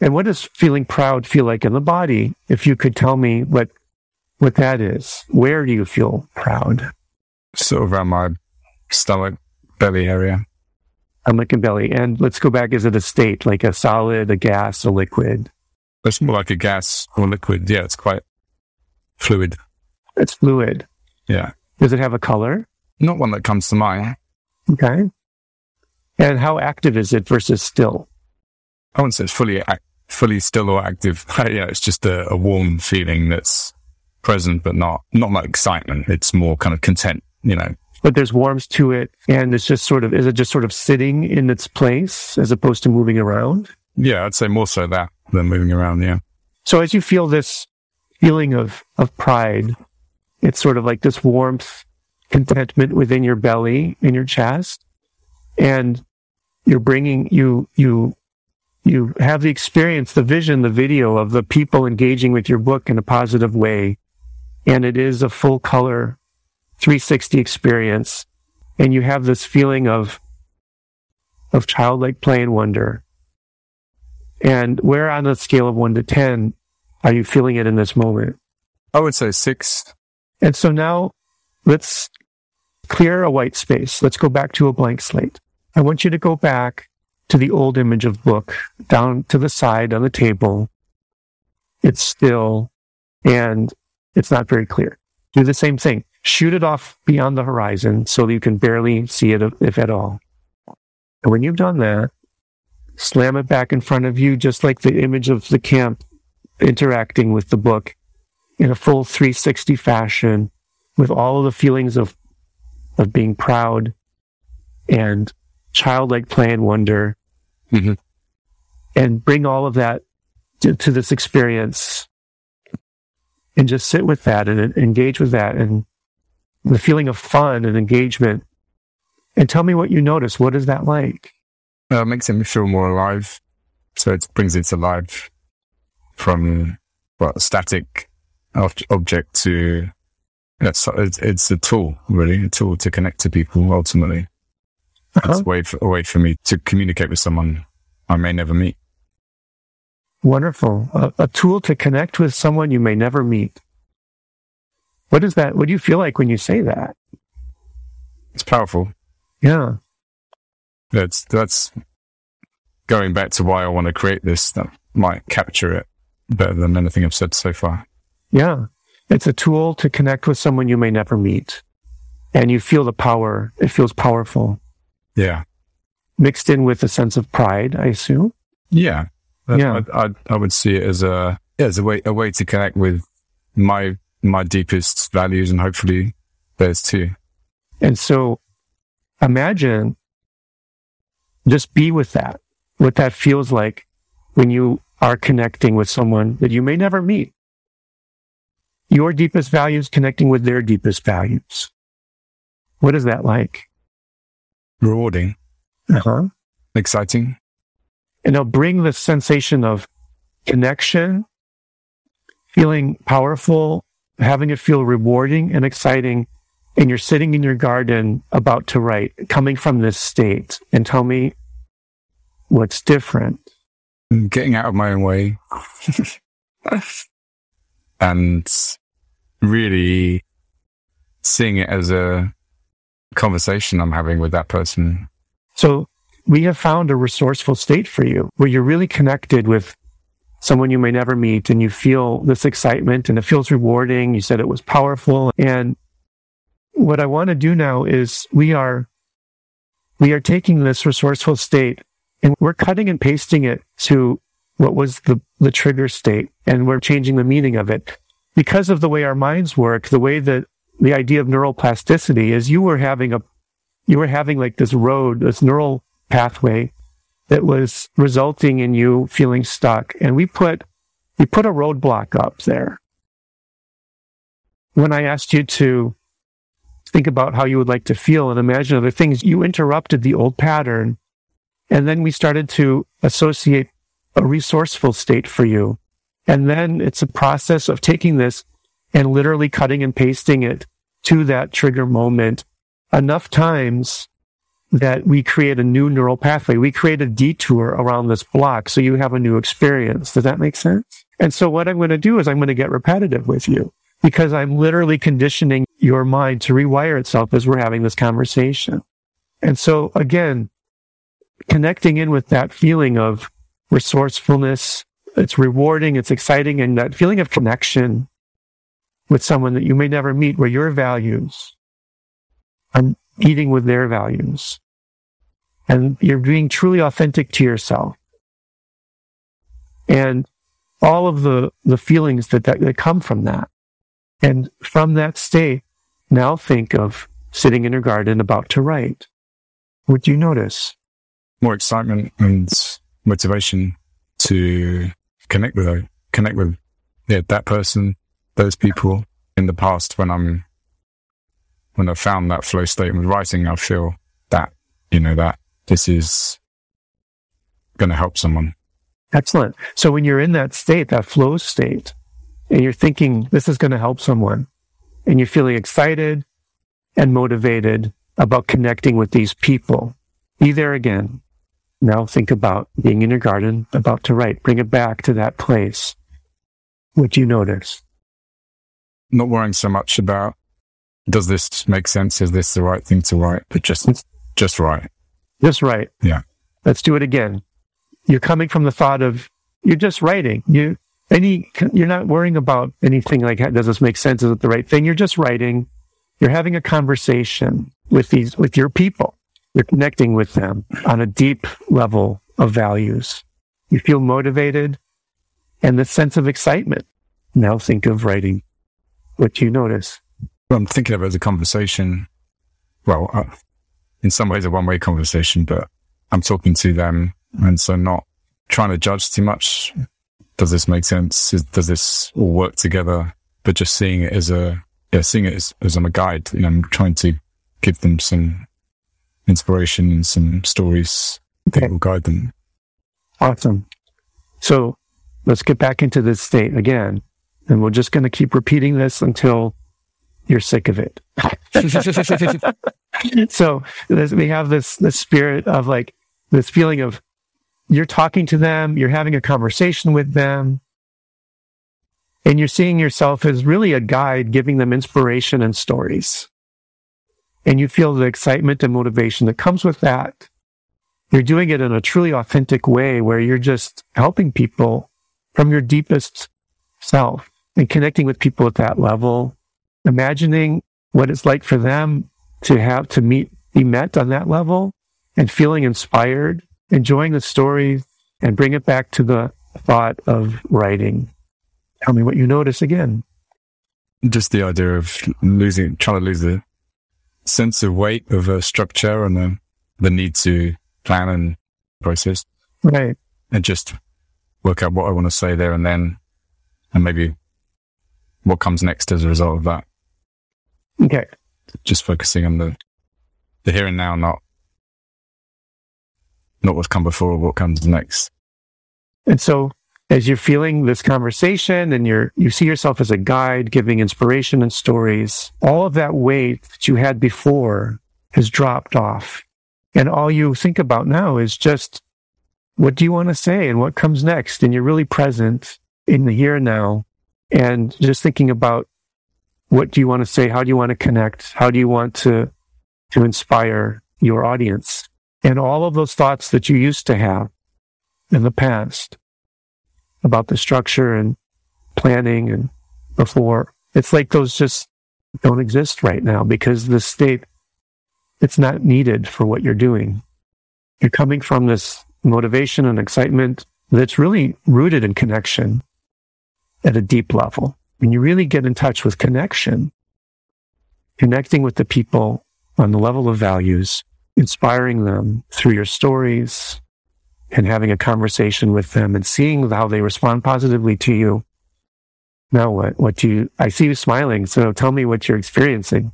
And what does feeling proud feel like in the body? If you could tell me what what that is, where do you feel proud? Sort of around my stomach, belly area. Stomach and belly. And let's go back. Is it a state like a solid, a gas, a liquid? It's more like a gas or liquid. Yeah, it's quite fluid. It's fluid. Yeah. Does it have a color? Not one that comes to mind. Okay. And how active is it versus still? I wouldn't say it's fully ac- fully still or active. yeah, it's just a, a warm feeling that's present, but not not like excitement. It's more kind of content. You know, but there's warmth to it. And it's just sort of, is it just sort of sitting in its place as opposed to moving around? Yeah, I'd say more so that than moving around. Yeah. So as you feel this feeling of, of pride, it's sort of like this warmth, contentment within your belly, in your chest. And you're bringing, you, you, you have the experience, the vision, the video of the people engaging with your book in a positive way. And it is a full color 360 experience. And you have this feeling of, of childlike play and wonder. And where on a scale of one to 10 are you feeling it in this moment? I would say six. And so now let's clear a white space. Let's go back to a blank slate. I want you to go back to the old image of book down to the side on the table. It's still and it's not very clear. Do the same thing. Shoot it off beyond the horizon so that you can barely see it, if at all. And when you've done that, slam it back in front of you, just like the image of the camp interacting with the book in a full 360 fashion with all of the feelings of, of being proud and childlike play and wonder mm-hmm. and bring all of that to, to, this experience and just sit with that and engage with that and the feeling of fun and engagement and tell me what you notice. What is that like? Uh, it makes me feel more alive. So it brings it to life from well, static object to it's, it's a tool, really, a tool to connect to people ultimately. Uh-huh. It's a way, for, a way for me to communicate with someone I may never meet. Wonderful. A, a tool to connect with someone you may never meet. What is that? What do you feel like when you say that? It's powerful. Yeah. That's, that's going back to why I want to create this. That might capture it better than anything I've said so far. Yeah. It's a tool to connect with someone you may never meet. And you feel the power. It feels powerful. Yeah. Mixed in with a sense of pride, I assume. Yeah. Yeah. I, I, I would see it as a, yeah, as a way, a way to connect with my, my deepest values and hopefully theirs too. And so imagine just be with that, what that feels like when you are connecting with someone that you may never meet. Your deepest values connecting with their deepest values. What is that like? Rewarding. Uh-huh. Exciting. And it'll bring the sensation of connection, feeling powerful, having it feel rewarding and exciting. And you're sitting in your garden about to write, coming from this state. And tell me what's different getting out of my own way and really seeing it as a conversation I'm having with that person. So we have found a resourceful state for you where you're really connected with someone you may never meet and you feel this excitement and it feels rewarding. You said it was powerful. And what I want to do now is we are, we are taking this resourceful state and we're cutting and pasting it to what was the, the trigger state and we're changing the meaning of it. Because of the way our minds work, the way that the idea of neural plasticity is you were having a, you were having like this road, this neural pathway that was resulting in you feeling stuck. And we put, we put a roadblock up there. When I asked you to think about how you would like to feel and imagine other things, you interrupted the old pattern and then we started to associate a resourceful state for you. And then it's a process of taking this and literally cutting and pasting it to that trigger moment enough times that we create a new neural pathway. We create a detour around this block so you have a new experience. Does that make sense? And so what I'm going to do is I'm going to get repetitive with you because I'm literally conditioning your mind to rewire itself as we're having this conversation. And so again, connecting in with that feeling of resourcefulness. It's rewarding. It's exciting. And that feeling of connection with someone that you may never meet where your values are eating with their values and you're being truly authentic to yourself. And all of the, the feelings that, that, that come from that. And from that state, now think of sitting in your garden about to write, what do you notice? More excitement and motivation to connect with connect with yeah, that person, those people. In the past, when I'm when I found that flow state with writing, I feel that you know that this is going to help someone. Excellent. So when you're in that state, that flow state, and you're thinking this is going to help someone, and you're feeling excited and motivated about connecting with these people, be there again. Now think about being in your garden, about to write. Bring it back to that place. What do you notice? Not worrying so much about does this make sense? Is this the right thing to write? But just just write. Just write. Yeah. Let's do it again. You're coming from the thought of you're just writing. You any you're not worrying about anything like does this make sense? Is it the right thing? You're just writing. You're having a conversation with these with your people. You're connecting with them on a deep level of values. You feel motivated and the sense of excitement. Now think of writing. What do you notice? Well, I'm thinking of it as a conversation. Well, uh, in some ways, a one way conversation, but I'm talking to them. And so not trying to judge too much. Does this make sense? Is, does this all work together? But just seeing it as a, yeah, seeing it as, as I'm a guide, you know, I'm trying to give them some inspiration and some stories that will guide them. Awesome. So let's get back into this state again. And we're just going to keep repeating this until you're sick of it. so we have this, this spirit of like this feeling of you're talking to them, you're having a conversation with them, and you're seeing yourself as really a guide giving them inspiration and stories. And you feel the excitement and motivation that comes with that. You're doing it in a truly authentic way where you're just helping people from your deepest self and connecting with people at that level, imagining what it's like for them to have to meet, be met on that level and feeling inspired, enjoying the story and bring it back to the thought of writing. Tell me what you notice again. Just the idea of losing, trying to lose the sense of weight of a structure and the, the need to plan and process. Right. And just work out what I want to say there and then, and maybe what comes next as a result of that. Okay. Just focusing on the the here and now, not not what's come before or what comes next. And so as you're feeling this conversation and you're you see yourself as a guide giving inspiration and stories, all of that weight that you had before has dropped off. And all you think about now is just what do you want to say and what comes next? And you're really present in the here and now and just thinking about what do you want to say? How do you want to connect? How do you want to, to inspire your audience? And all of those thoughts that you used to have in the past about the structure and planning and before, it's like those just don't exist right now because the state, it's not needed for what you're doing. You're coming from this motivation and excitement that's really rooted in connection at a deep level. When you really get in touch with connection, connecting with the people on the level of values, inspiring them through your stories and having a conversation with them and seeing how they respond positively to you. Now what? What do you, I see you smiling. So tell me what you're experiencing.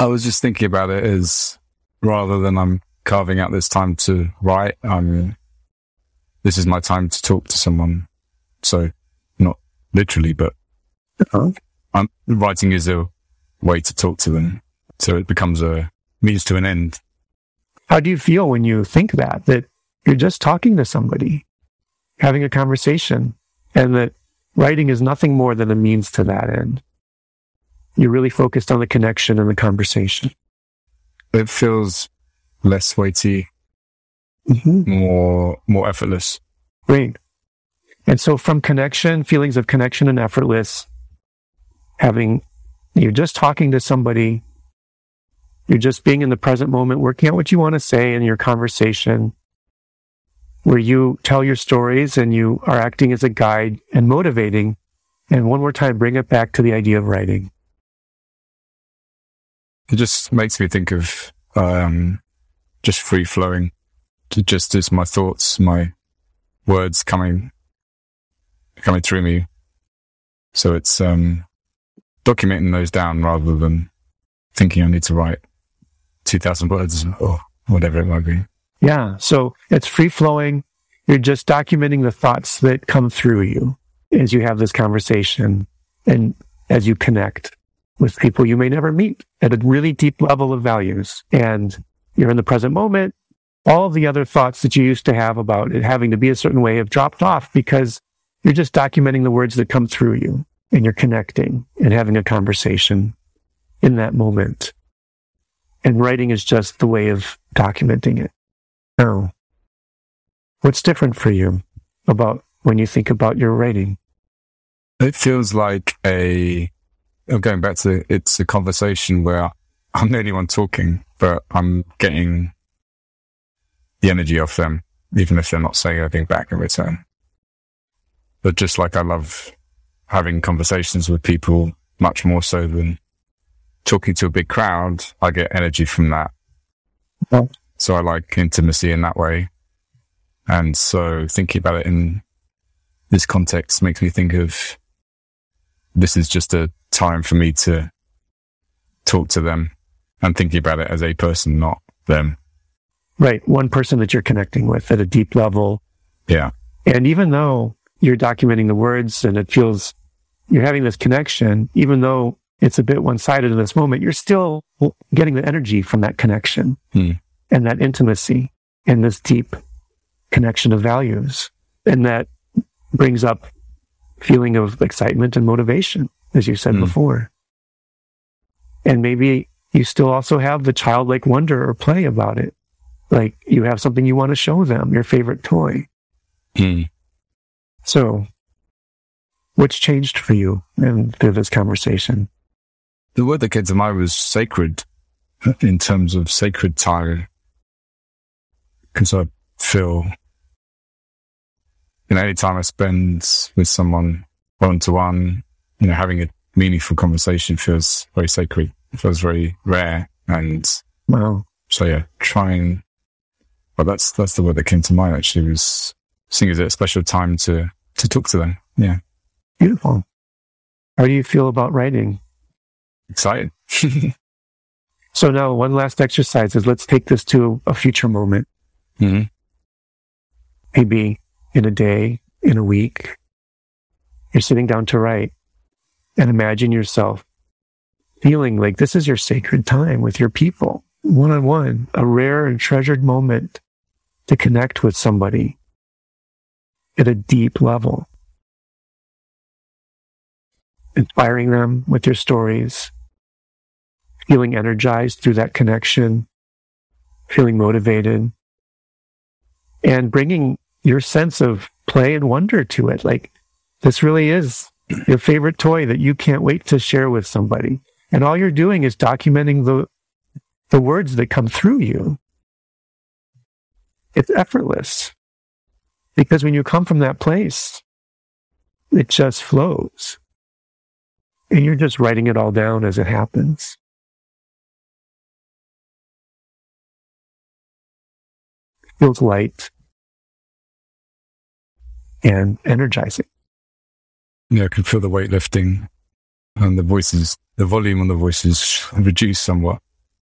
I was just thinking about it as rather than I'm carving out this time to write. I'm, this is my time to talk to someone. So not literally, but uh-huh. I'm, writing is a way to talk to them. So it becomes a means to an end. How do you feel when you think that, that you're just talking to somebody, having a conversation and that writing is nothing more than a means to that end? You're really focused on the connection and the conversation. It feels less weighty, mm-hmm. more more effortless. Great. And so from connection, feelings of connection and effortless, having you're just talking to somebody, you're just being in the present moment, working out what you want to say in your conversation, where you tell your stories and you are acting as a guide and motivating. And one more time, bring it back to the idea of writing. it just makes me think of um, just free flowing, just as my thoughts, my words coming coming through me. So it's um, documenting those down rather than thinking I need to write two thousand words or whatever it might be. Yeah. So it's free flowing. You're just documenting the thoughts that come through you as you have this conversation and as you connect with people you may never meet at a really deep level of values. And you're in the present moment. All of the other thoughts that you used to have about it having to be a certain way have dropped off because you're just documenting the words that come through you and you're connecting and having a conversation in that moment. And writing is just the way of documenting it. Now, what's different for you about when you think about your writing? It feels like a, going back to it's a conversation where I'm the only one talking, but I'm getting the energy off them, even if they're not saying anything back in return. But just like I love having conversations with people much more so than talking to a big crowd, I get energy from that. So I like intimacy in that way. And so thinking about it in this context makes me think of this is just a time for me to talk to them and thinking about it as a person, not them. Right. One person that you're connecting with at a deep level. Yeah. And even though you're documenting the words and it feels you're having this connection, even though it's a bit one sided in this moment, you're still getting the energy from that connection hmm. and that intimacy and this deep connection of values. And that brings up feeling of excitement and motivation, as you said Hmm. before. And maybe you still also have the childlike wonder or play about it. Like you have something you want to show them, your favorite toy. Hmm. So, what's changed for you in through this conversation? The word that came to mind was sacred in terms of sacred time. Because I feel, you know, any time I spend with someone one to one, you know, having a meaningful conversation feels very sacred. It feels very rare. And well, so, yeah, trying, but that's, that's the word that came to mind actually was seeing as a special time to, to talk to them. Yeah. Beautiful. How do you feel about writing? Excited. So now one last exercise is let's take this to a future moment, hmm maybe in a day, in a week. You're sitting down to write and imagine yourself feeling like this is your sacred time with your people, one on one, a rare and treasured moment to connect with somebody at a deep level. Inspiring them with your stories, feeling energized through that connection, feeling motivated, and bringing your sense of play and wonder to it. Like, this really is your favorite toy that you can't wait to share with somebody. And all you're doing is documenting the, the words that come through you. It's effortless because when you come from that place, it just flows. And you're just writing it all down as it happens. Feels light and energizing. Yeah, I can feel the weight lifting and the voices, the volume on the voices reduced somewhat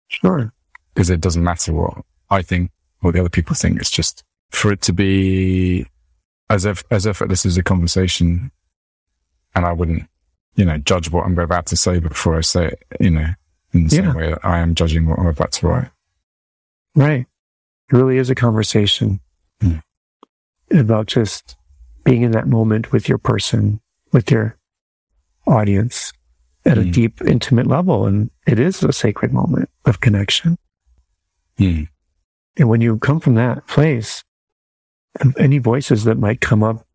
Sure. because it doesn't matter what I think or the other people think. It's just for it to be as if, as effortless as a conversation. And I wouldn't, you know, judge what I'm about to say before I say it, you know, in the Yeah. same way that I am judging what I'm about to write. Right. It really is a conversation Hmm. about just being in that moment with your person, with your audience at a Hmm. deep, intimate level. And it is a sacred moment of connection. Hmm. And when you come from that place, any voices that might come up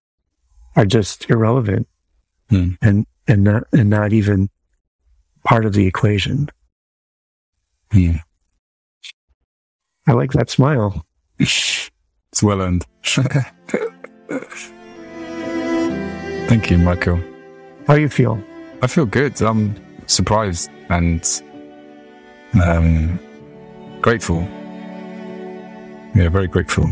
are just irrelevant Hmm. and, and not, and not even part of the equation. Hmm. I like that smile. It's well earned. Thank you, Michael. How do you feel? I feel good. I'm surprised and Um, grateful. Yeah, very grateful.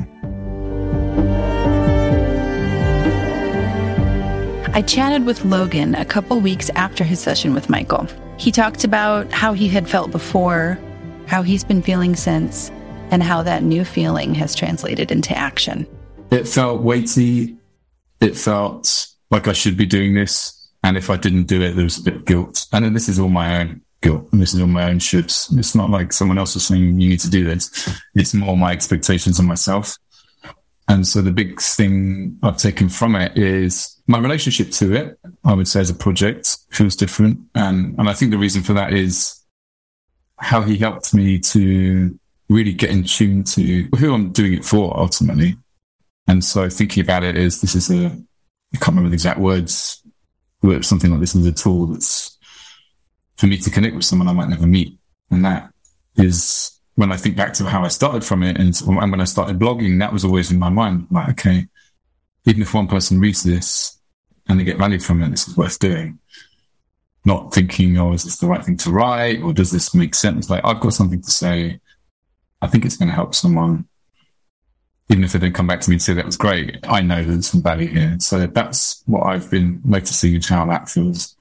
I chatted with Logan a couple weeks after his session with Michael. He talked about how he had felt before, how he's been feeling since, and how that new feeling has translated into action. It felt weighty. It felt like I should be doing this. And if I didn't do it, there was a bit of guilt. And this is all my own guilt. And this is all my own shoulds. It's not like someone else is saying you need to do this. It's more my expectations on myself. And so the big thing I've taken from it is my relationship to it. I would say as a project feels different. And, and I think the reason for that is how he helped me to really get in tune to who I'm doing it for ultimately. And so thinking about it is this is a, I can't remember the exact words, but something like this is a tool that's for me to connect with someone I might never meet. And that is when I think back to how I started from it and, and when I started blogging, that was always in my mind. Like, okay, even if one person reads this and they get value from it, this is worth doing. Not thinking, oh, is this the right thing to write? Or does this make sense? Like, I've got something to say. I think it's going to help someone. Even if they don't come back to me and say that was great, I know there's some value here. So that's what I've been noticing how that feels.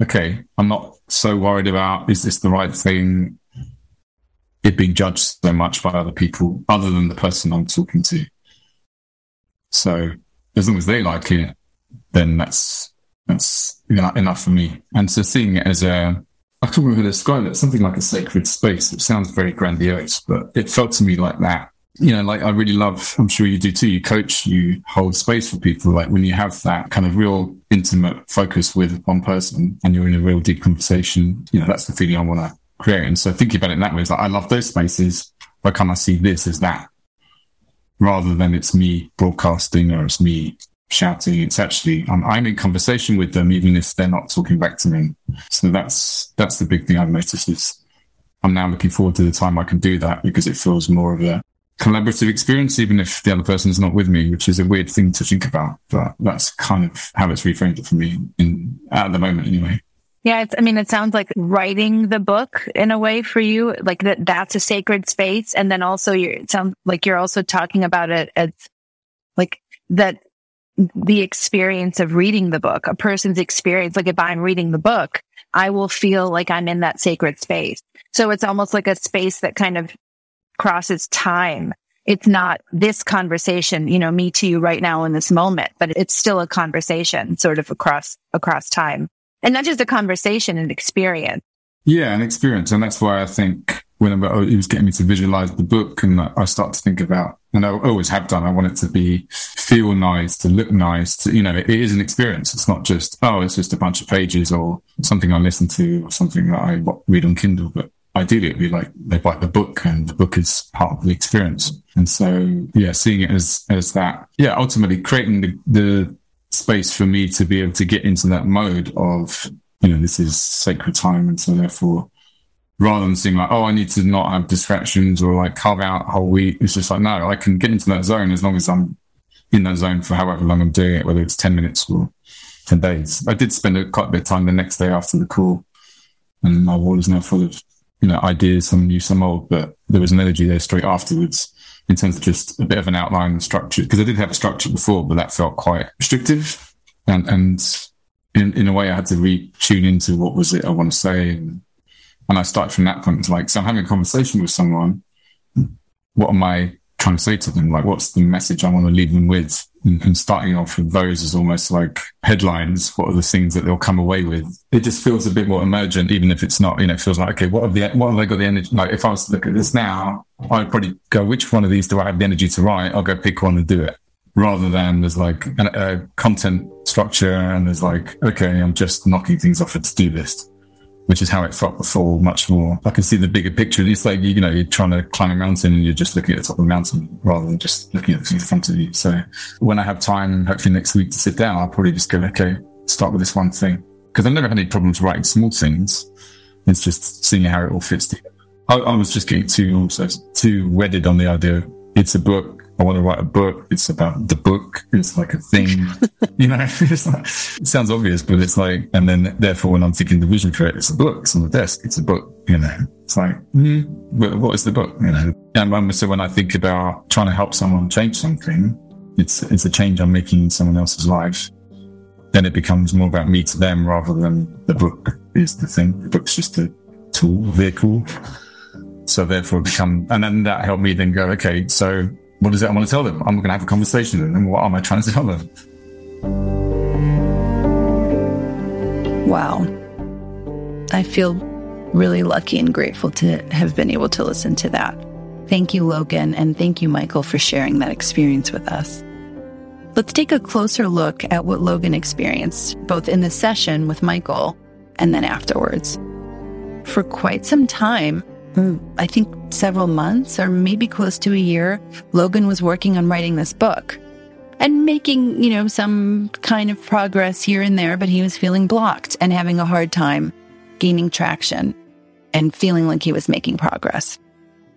Okay, I'm not so worried about is this the right thing? it being judged so much by other people other than the person I'm talking to. So as long as they like it, then that's that's enough for me. And so seeing it as a I can't remember how to describe it, something like a sacred space. It sounds very grandiose, but it felt to me like that. You know, like I really love, I'm sure you do too. You coach, you hold space for people. Like when you have that kind of real intimate focus with one person and you're in a real deep conversation, you know, that's the feeling I want to create. And So thinking about it in that way is like, I love those spaces. Why can't I see this as that? Rather than it's me broadcasting or it's me shouting. It's actually, I'm, I'm in conversation with them, even if they're not talking back to me. So that's, that's the big thing I've noticed is I'm now looking forward to the time I can do that because it feels more of a collaborative experience, even if the other person is not with me, which is a weird thing to think about. But that's kind of how it's reframed it for me in, at the moment anyway. Yeah, I mean, it sounds like writing the book in a way for you, like that, that's a sacred space. And then also you it sounds like you're also talking about it as like that the experience of reading the book, a person's experience. Like if I'm reading the book, I will feel like I'm in that sacred space. So it's almost like a space that kind of crosses time. It's not this conversation, you know, me to you right now in this moment, but it's still a conversation sort of across, across time and not just a conversation and experience. Yeah, an experience. And that's why I think when oh, it was getting me to visualize the book and I start to think about, and I always have done, I want it to be feel nice, to look nice, to, you know, it is an experience. It's not just, oh, it's just a bunch of pages or something I listen to or something that I read on Kindle, but ideally it'd be like they buy the book and the book is part of the experience. And so, yeah, seeing it as, as that, yeah, ultimately creating the, the space for me to be able to get into that mode of, you know, this is sacred time. And so therefore, rather than seeing like, oh, I need to not have distractions or like carve out a whole week, it's just like, no, I can get into that zone as long as I'm in that zone for however long I'm doing it, whether it's 10 minutes or 10 days. I did spend a, quite a bit of time the next day after the call and my wall is now full of, you know, ideas, some new, some old, but there was an energy there straight afterwards in terms of just a bit of an outline and structure. Because I did have a structure before, but that felt quite restrictive. And, and in, in a way, I had to re tune into what was it I want to say. And, and I started from that point. It's like, so I'm having a conversation with someone. What am I trying to say to them? Like, what's the message I want to leave them with? And, and, starting off with those is almost like headlines. What are the things that they'll come away with? It just feels a bit more emergent, even if it's not, you know, it feels like, okay, what have the, what have they got the energy? Like, if I was to look at this now, I'd probably go, which one of these do I have the energy to write? I'll go pick one and do it rather than there's like a, a content structure and there's like, okay, I'm just knocking things off a to do list which is how it felt before much more. I can see the bigger picture. It's like, you know, you're trying to climb a mountain and you're just looking at the top of the mountain rather than just looking at the front of you. So when I have time, hopefully next week to sit down, I'll probably just go, okay, start with this one thing. Cause I've never had any problems writing small things. It's just seeing how it all fits together. I, I was just getting too also too wedded on the idea. It's a book I want to write a book. It's about the book. It's like a thing, you know, like, it sounds obvious, but it's like, and then therefore when I'm thinking the vision for it, it's a book. It's on the desk. It's a book, you know, it's like, mm, what is the book? You know, and when, so when I think about trying to help someone change something, it's, it's a change I'm making in someone else's life. Then it becomes more about me to them rather than the book is the thing. The book's just a tool, vehicle. So therefore become, and then that helped me then go, okay, so what is it I want to tell them? I'm going to have a conversation with them. What am I trying to tell them? Wow. I feel really lucky and grateful to have been able to listen to that. Thank you, Logan, and thank you, Michael, for sharing that experience with us. Let's take a closer look at what Logan experienced, both in the session with Michael and then afterwards. For quite some time, mm, I think several months or maybe close to a year, Logan was working on writing this book and making, you know, some kind of progress here and there, but he was feeling blocked and having a hard time gaining traction and feeling like he was making progress.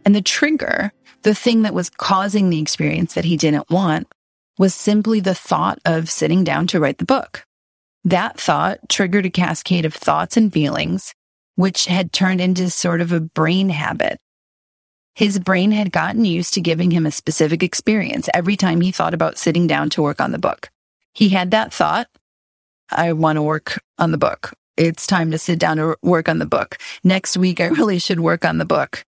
And the trigger, the thing that was causing the experience that he didn't want was simply the thought of sitting down to write the book. That thought triggered a cascade of thoughts and feelings which had turned into sort of a brain habit. His brain had gotten used to giving him a specific experience every time he thought about sitting down to work on the book. He had that thought, I want to work on the book. It's time to sit down to work on the book. Next week, I really should work on the book.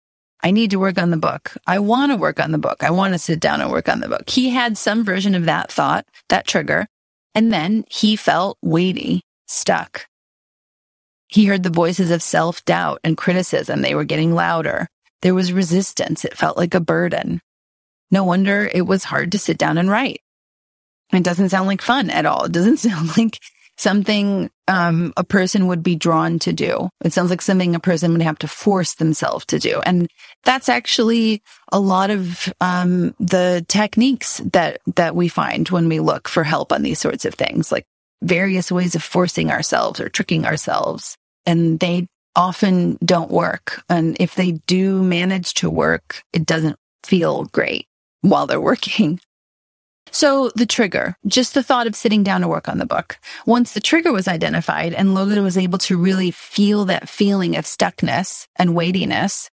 I need to work on the book. I want to work on the book. I want to sit down and work on the book. He had some version of that thought, that trigger, and then he felt weighty, stuck. He heard the voices of self doubt and criticism. They were getting louder. There was resistance. It felt like a burden. No wonder it was hard to sit down and write. It doesn't sound like fun at all. It doesn't sound like something um, a person would be drawn to do. It sounds like something a person would have to force themselves to do. And that's actually a lot of um, the techniques that that we find when we look for help on these sorts of things, like various ways of forcing ourselves or tricking ourselves and they often don't work. And if they do manage to work, it doesn't feel great while they're working. So the trigger, just the thought of sitting down to work on the book. Once the trigger was identified and Logan was able to really feel that feeling of stuckness and weightiness,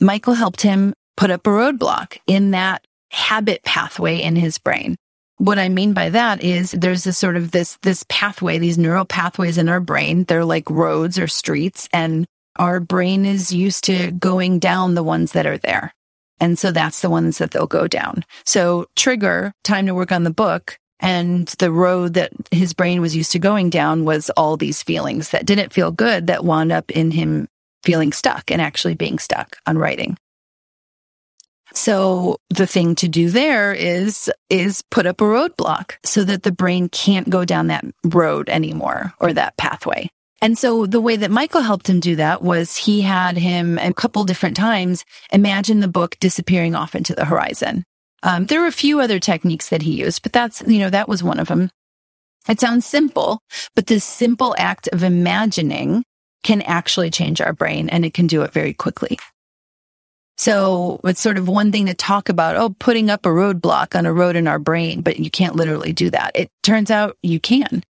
Michael helped him put up a roadblock in that habit pathway in his brain. What I mean by that is there's this sort of this, this pathway, these neural pathways in our brain. They're like roads or streets and our brain is used to going down the ones that are there. And so that's the ones that they'll go down. So trigger, time to work on the book. And the road that his brain was used to going down was all these feelings that didn't feel good that wound up in him feeling stuck and actually being stuck on writing. So the thing to do there is, is put up a roadblock so that the brain can't go down that road anymore or that pathway. And so the way that Michael helped him do that was he had him a couple different times imagine the book disappearing off into the horizon. Um, there were a few other techniques that he used, but that's, you know, that was one of them. It sounds simple, but this simple act of imagining can actually change our brain and it can do it very quickly. So it's sort of one thing to talk about, oh, putting up a roadblock on a road in our brain, but you can't literally do that. It turns out you can.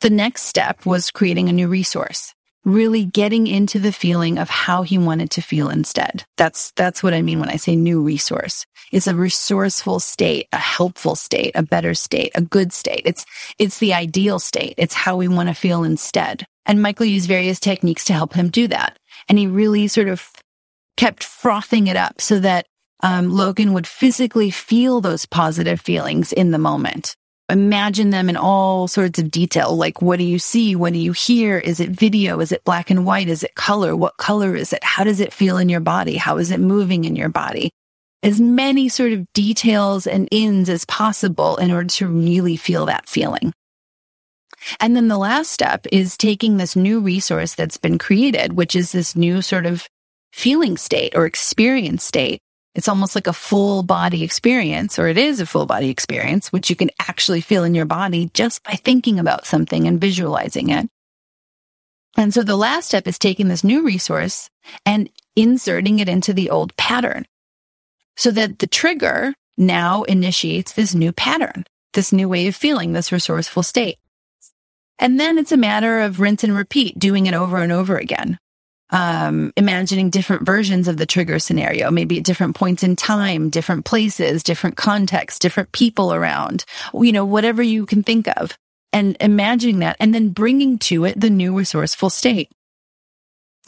The next step was creating a new resource, really getting into the feeling of how he wanted to feel instead. That's, that's what I mean when I say new resource. It's a resourceful state, a helpful state, a better state, a good state. It's, it's the ideal state. It's how we want to feel instead. And Michael used various techniques to help him do that. And he really sort of kept frothing it up so that um, Logan would physically feel those positive feelings in the moment. Imagine them in all sorts of detail. Like, what do you see? What do you hear? Is it video? Is it black and white? Is it color? What color is it? How does it feel in your body? How is it moving in your body? As many sort of details and ins as possible in order to really feel that feeling. And then the last step is taking this new resource that's been created, which is this new sort of feeling state or experience state. It's almost like a full body experience, or it is a full body experience, which you can actually feel in your body just by thinking about something and visualizing it. And so the last step is taking this new resource and inserting it into the old pattern so that the trigger now initiates this new pattern, this new way of feeling, this resourceful state. And then it's a matter of rinse and repeat, doing it over and over again. Um, imagining different versions of the trigger scenario, maybe at different points in time, different places, different contexts, different people around, you know, whatever you can think of and imagining that and then bringing to it the new resourceful state.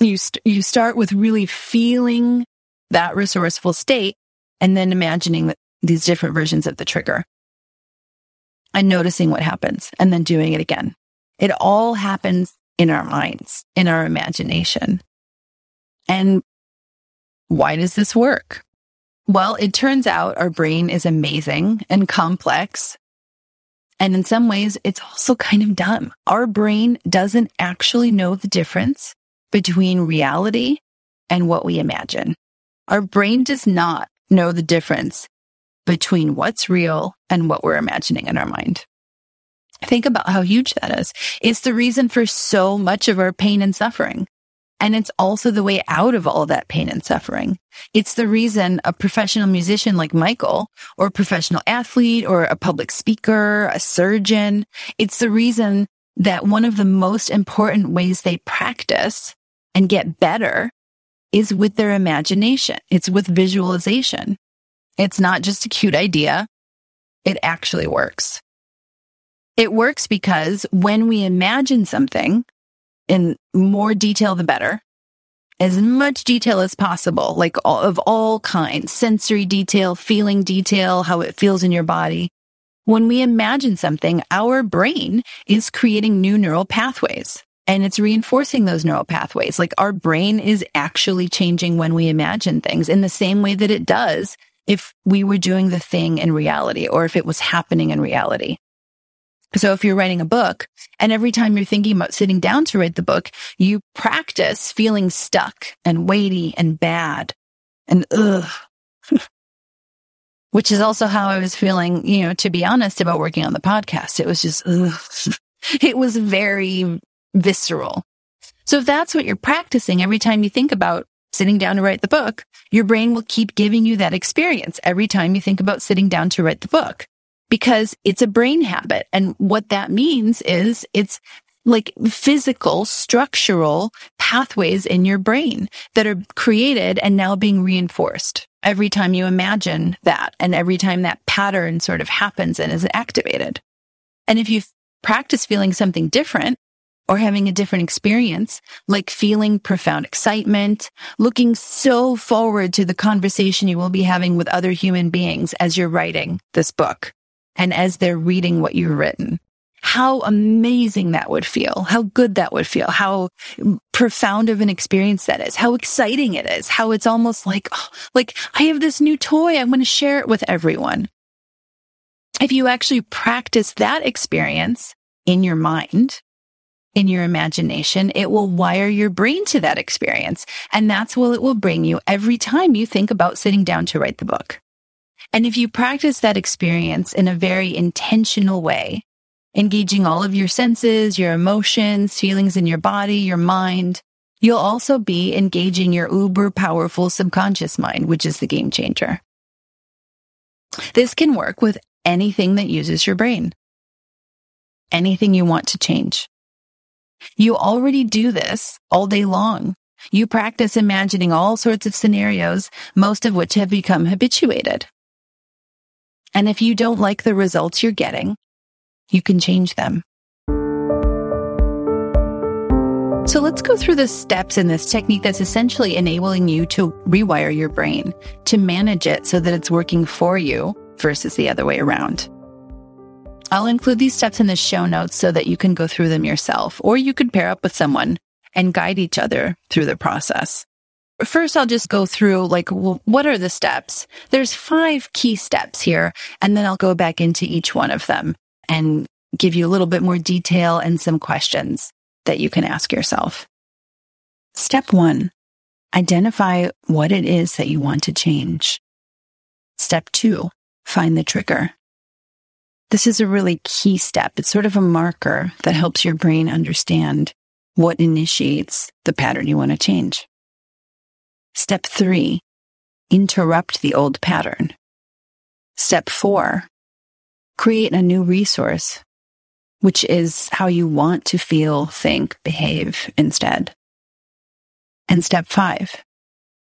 You, st- you start with really feeling that resourceful state and then imagining these different versions of the trigger and noticing what happens and then doing it again. It all happens in our minds, in our imagination. And why does this work? Well, it turns out our brain is amazing and complex. And in some ways, it's also kind of dumb. Our brain doesn't actually know the difference between reality and what we imagine. Our brain does not know the difference between what's real and what we're imagining in our mind. Think about how huge that is. It's the reason for so much of our pain and suffering. And it's also the way out of all that pain and suffering. It's the reason a professional musician like Michael or a professional athlete or a public speaker, a surgeon, it's the reason that one of the most important ways they practice and get better is with their imagination. It's with visualization. It's not just a cute idea. It actually works. It works because when we imagine something in more detail, the better, as much detail as possible, like all, of all kinds, sensory detail, feeling detail, how it feels in your body. When we imagine something, our brain is creating new neural pathways and it's reinforcing those neural pathways. Like our brain is actually changing when we imagine things in the same way that it does if we were doing the thing in reality or if it was happening in reality. So if you're writing a book and every time you're thinking about sitting down to write the book, you practice feeling stuck and weighty and bad and ugh. Which is also how I was feeling, you know, to be honest about working on the podcast. It was just, ugh. it was very visceral. So if that's what you're practicing every time you think about sitting down to write the book, your brain will keep giving you that experience every time you think about sitting down to write the book because it's a brain habit. And what that means is it's like physical, structural pathways in your brain that are created and now being reinforced every time you imagine that and every time that pattern sort of happens and is activated. And if you practice feeling something different, or having a different experience, like feeling profound excitement, looking so forward to the conversation you will be having with other human beings as you're writing this book and as they're reading what you've written. How amazing that would feel. How good that would feel. How profound of an experience that is. How exciting it is. How it's almost like, oh, like I have this new toy. I'm going to share it with everyone. If you actually practice that experience in your mind, in your imagination, it will wire your brain to that experience. And that's what it will bring you every time you think about sitting down to write the book. And if you practice that experience in a very intentional way, engaging all of your senses, your emotions, feelings in your body, your mind, you'll also be engaging your uber powerful subconscious mind, which is the game changer. This can work with anything that uses your brain, anything you want to change. You already do this all day long. You practice imagining all sorts of scenarios, most of which have become habituated. And if you don't like the results you're getting, you can change them. So let's go through the steps in this technique that's essentially enabling you to rewire your brain, to manage it so that it's working for you versus the other way around. I'll include these steps in the show notes so that you can go through them yourself, or you could pair up with someone and guide each other through the process. First, I'll just go through like, well, what are the steps? There's five key steps here, and then I'll go back into each one of them and give you a little bit more detail and some questions that you can ask yourself. Step one, identify what it is that you want to change. Step two, find the trigger. This is a really key step. It's sort of a marker that helps your brain understand what initiates the pattern you want to change. Step three, interrupt the old pattern. Step four, create a new resource, which is how you want to feel, think, behave instead. And step five,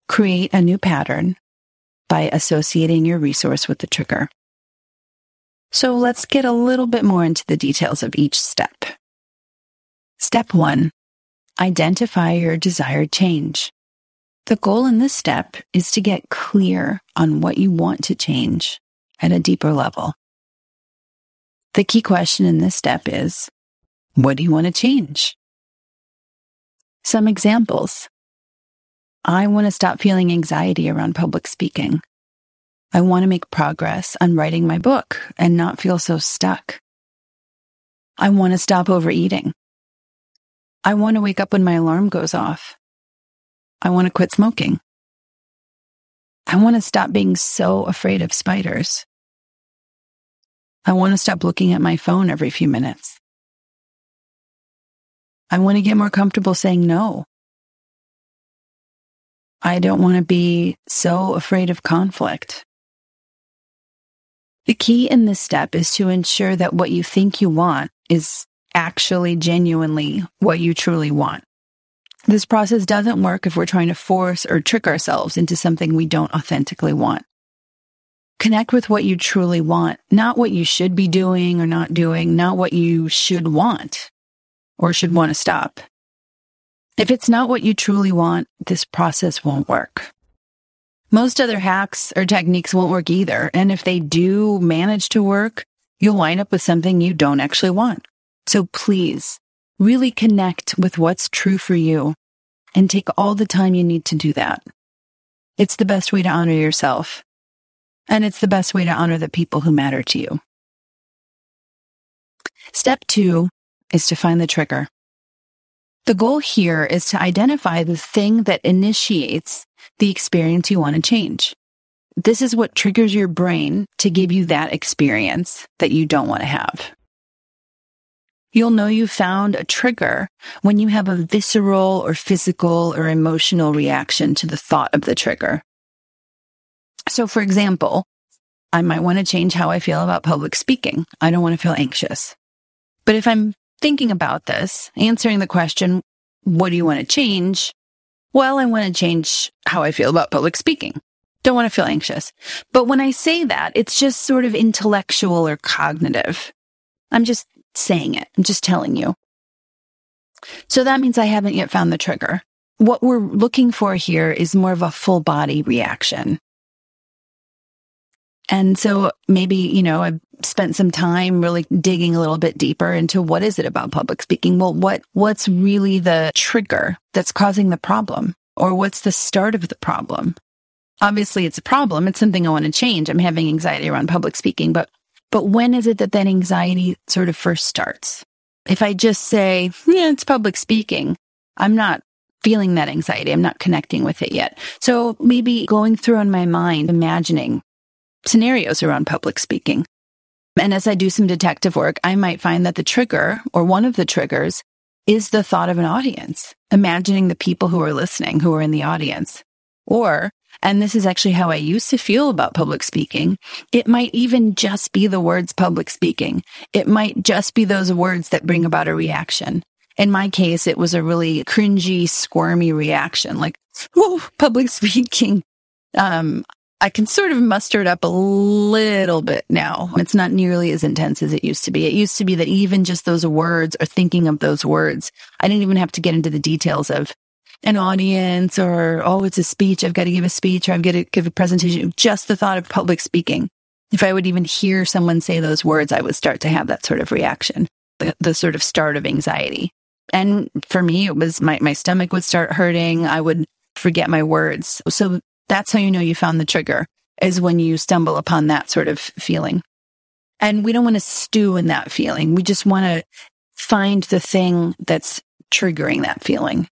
create a new pattern by associating your resource with the trigger. So let's get a little bit more into the details of each step. Step one, identify your desired change. The goal in this step is to get clear on what you want to change at a deeper level. The key question in this step is, what do you want to change? Some examples. I want to stop feeling anxiety around public speaking. I want to make progress on writing my book and not feel so stuck. I want to stop overeating. I want to wake up when my alarm goes off. I want to quit smoking. I want to stop being so afraid of spiders. I want to stop looking at my phone every few minutes. I want to get more comfortable saying no. I don't want to be so afraid of conflict. The key in this step is to ensure that what you think you want is actually genuinely what you truly want. This process doesn't work if we're trying to force or trick ourselves into something we don't authentically want. Connect with what you truly want, not what you should be doing or not doing, not what you should want or should want to stop. If it's not what you truly want, this process won't work. Most other hacks or techniques won't work either. And if they do manage to work, you'll wind up with something you don't actually want. So please really connect with what's true for you and take all the time you need to do that. It's the best way to honor yourself. And it's the best way to honor the people who matter to you. Step two is to find the trigger. The goal here is to identify the thing that initiates the experience you want to change. This is what triggers your brain to give you that experience that you don't want to have. You'll know you found a trigger when you have a visceral or physical or emotional reaction to the thought of the trigger. So, for example, I might want to change how I feel about public speaking. I don't want to feel anxious. But if I'm thinking about this, answering the question, what do you want to change? Well, I want to change how I feel about public speaking. Don't want to feel anxious. But when I say that, it's just sort of intellectual or cognitive. I'm just saying it. I'm just telling you. So that means I haven't yet found the trigger. What we're looking for here is more of a full body reaction. And so maybe, you know, I've spent some time really digging a little bit deeper into what is it about public speaking? Well, what, what's really the trigger that's causing the problem? Or what's the start of the problem? Obviously it's a problem. It's something I want to change. I'm having anxiety around public speaking, but, but when is it that that anxiety sort of first starts? If I just say, yeah, it's public speaking, I'm not feeling that anxiety. I'm not connecting with it yet. So maybe going through in my mind, imagining scenarios around public speaking. And as I do some detective work, I might find that the trigger or one of the triggers is the thought of an audience, imagining the people who are listening, who are in the audience. Or, and this is actually how I used to feel about public speaking, it might even just be the words public speaking. It might just be those words that bring about a reaction. In my case, it was a really cringy, squirmy reaction, like, oh, public speaking. Um, I can sort of muster it up a little bit now. It's not nearly as intense as it used to be. It used to be that even just those words or thinking of those words, I didn't even have to get into the details of an audience or, oh, it's a speech. I've got to give a speech or I've got to give a presentation. Just the thought of public speaking. If I would even hear someone say those words, I would start to have that sort of reaction, the, the sort of start of anxiety. And for me, it was my, my stomach would start hurting. I would forget my words. So that's how you know you found the trigger is when you stumble upon that sort of feeling. And we don't want to stew in that feeling. We just want to find the thing that's triggering that feeling.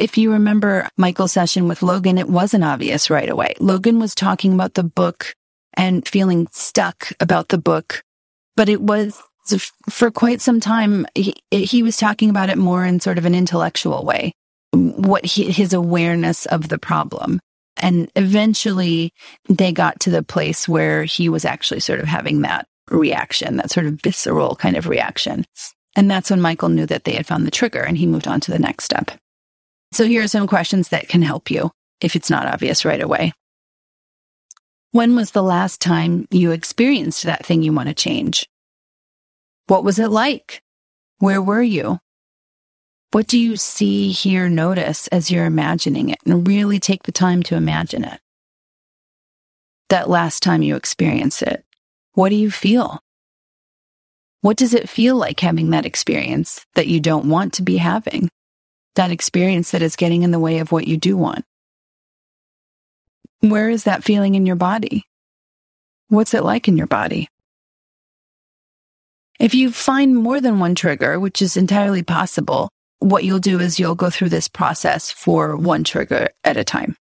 If you remember Michael's session with Logan, it wasn't obvious right away. Logan was talking about the book and feeling stuck about the book, but it was for quite some time. He, he was talking about it more in sort of an intellectual way, what he, his awareness of the problem. And eventually they got to the place where he was actually sort of having that reaction, that sort of visceral kind of reaction. And that's when Michael knew that they had found the trigger and he moved on to the next step. So here are some questions that can help you if it's not obvious right away. When was the last time you experienced that thing you want to change? What was it like? Where were you? What do you see, hear, notice as you're imagining it? And really take the time to imagine it. That last time you experienced it, what do you feel? What does it feel like having that experience that you don't want to be having? That experience that is getting in the way of what you do want? Where is that feeling in your body? What's it like in your body? If you find more than one trigger, which is entirely possible, what you'll do is you'll go through this process for one trigger at a time.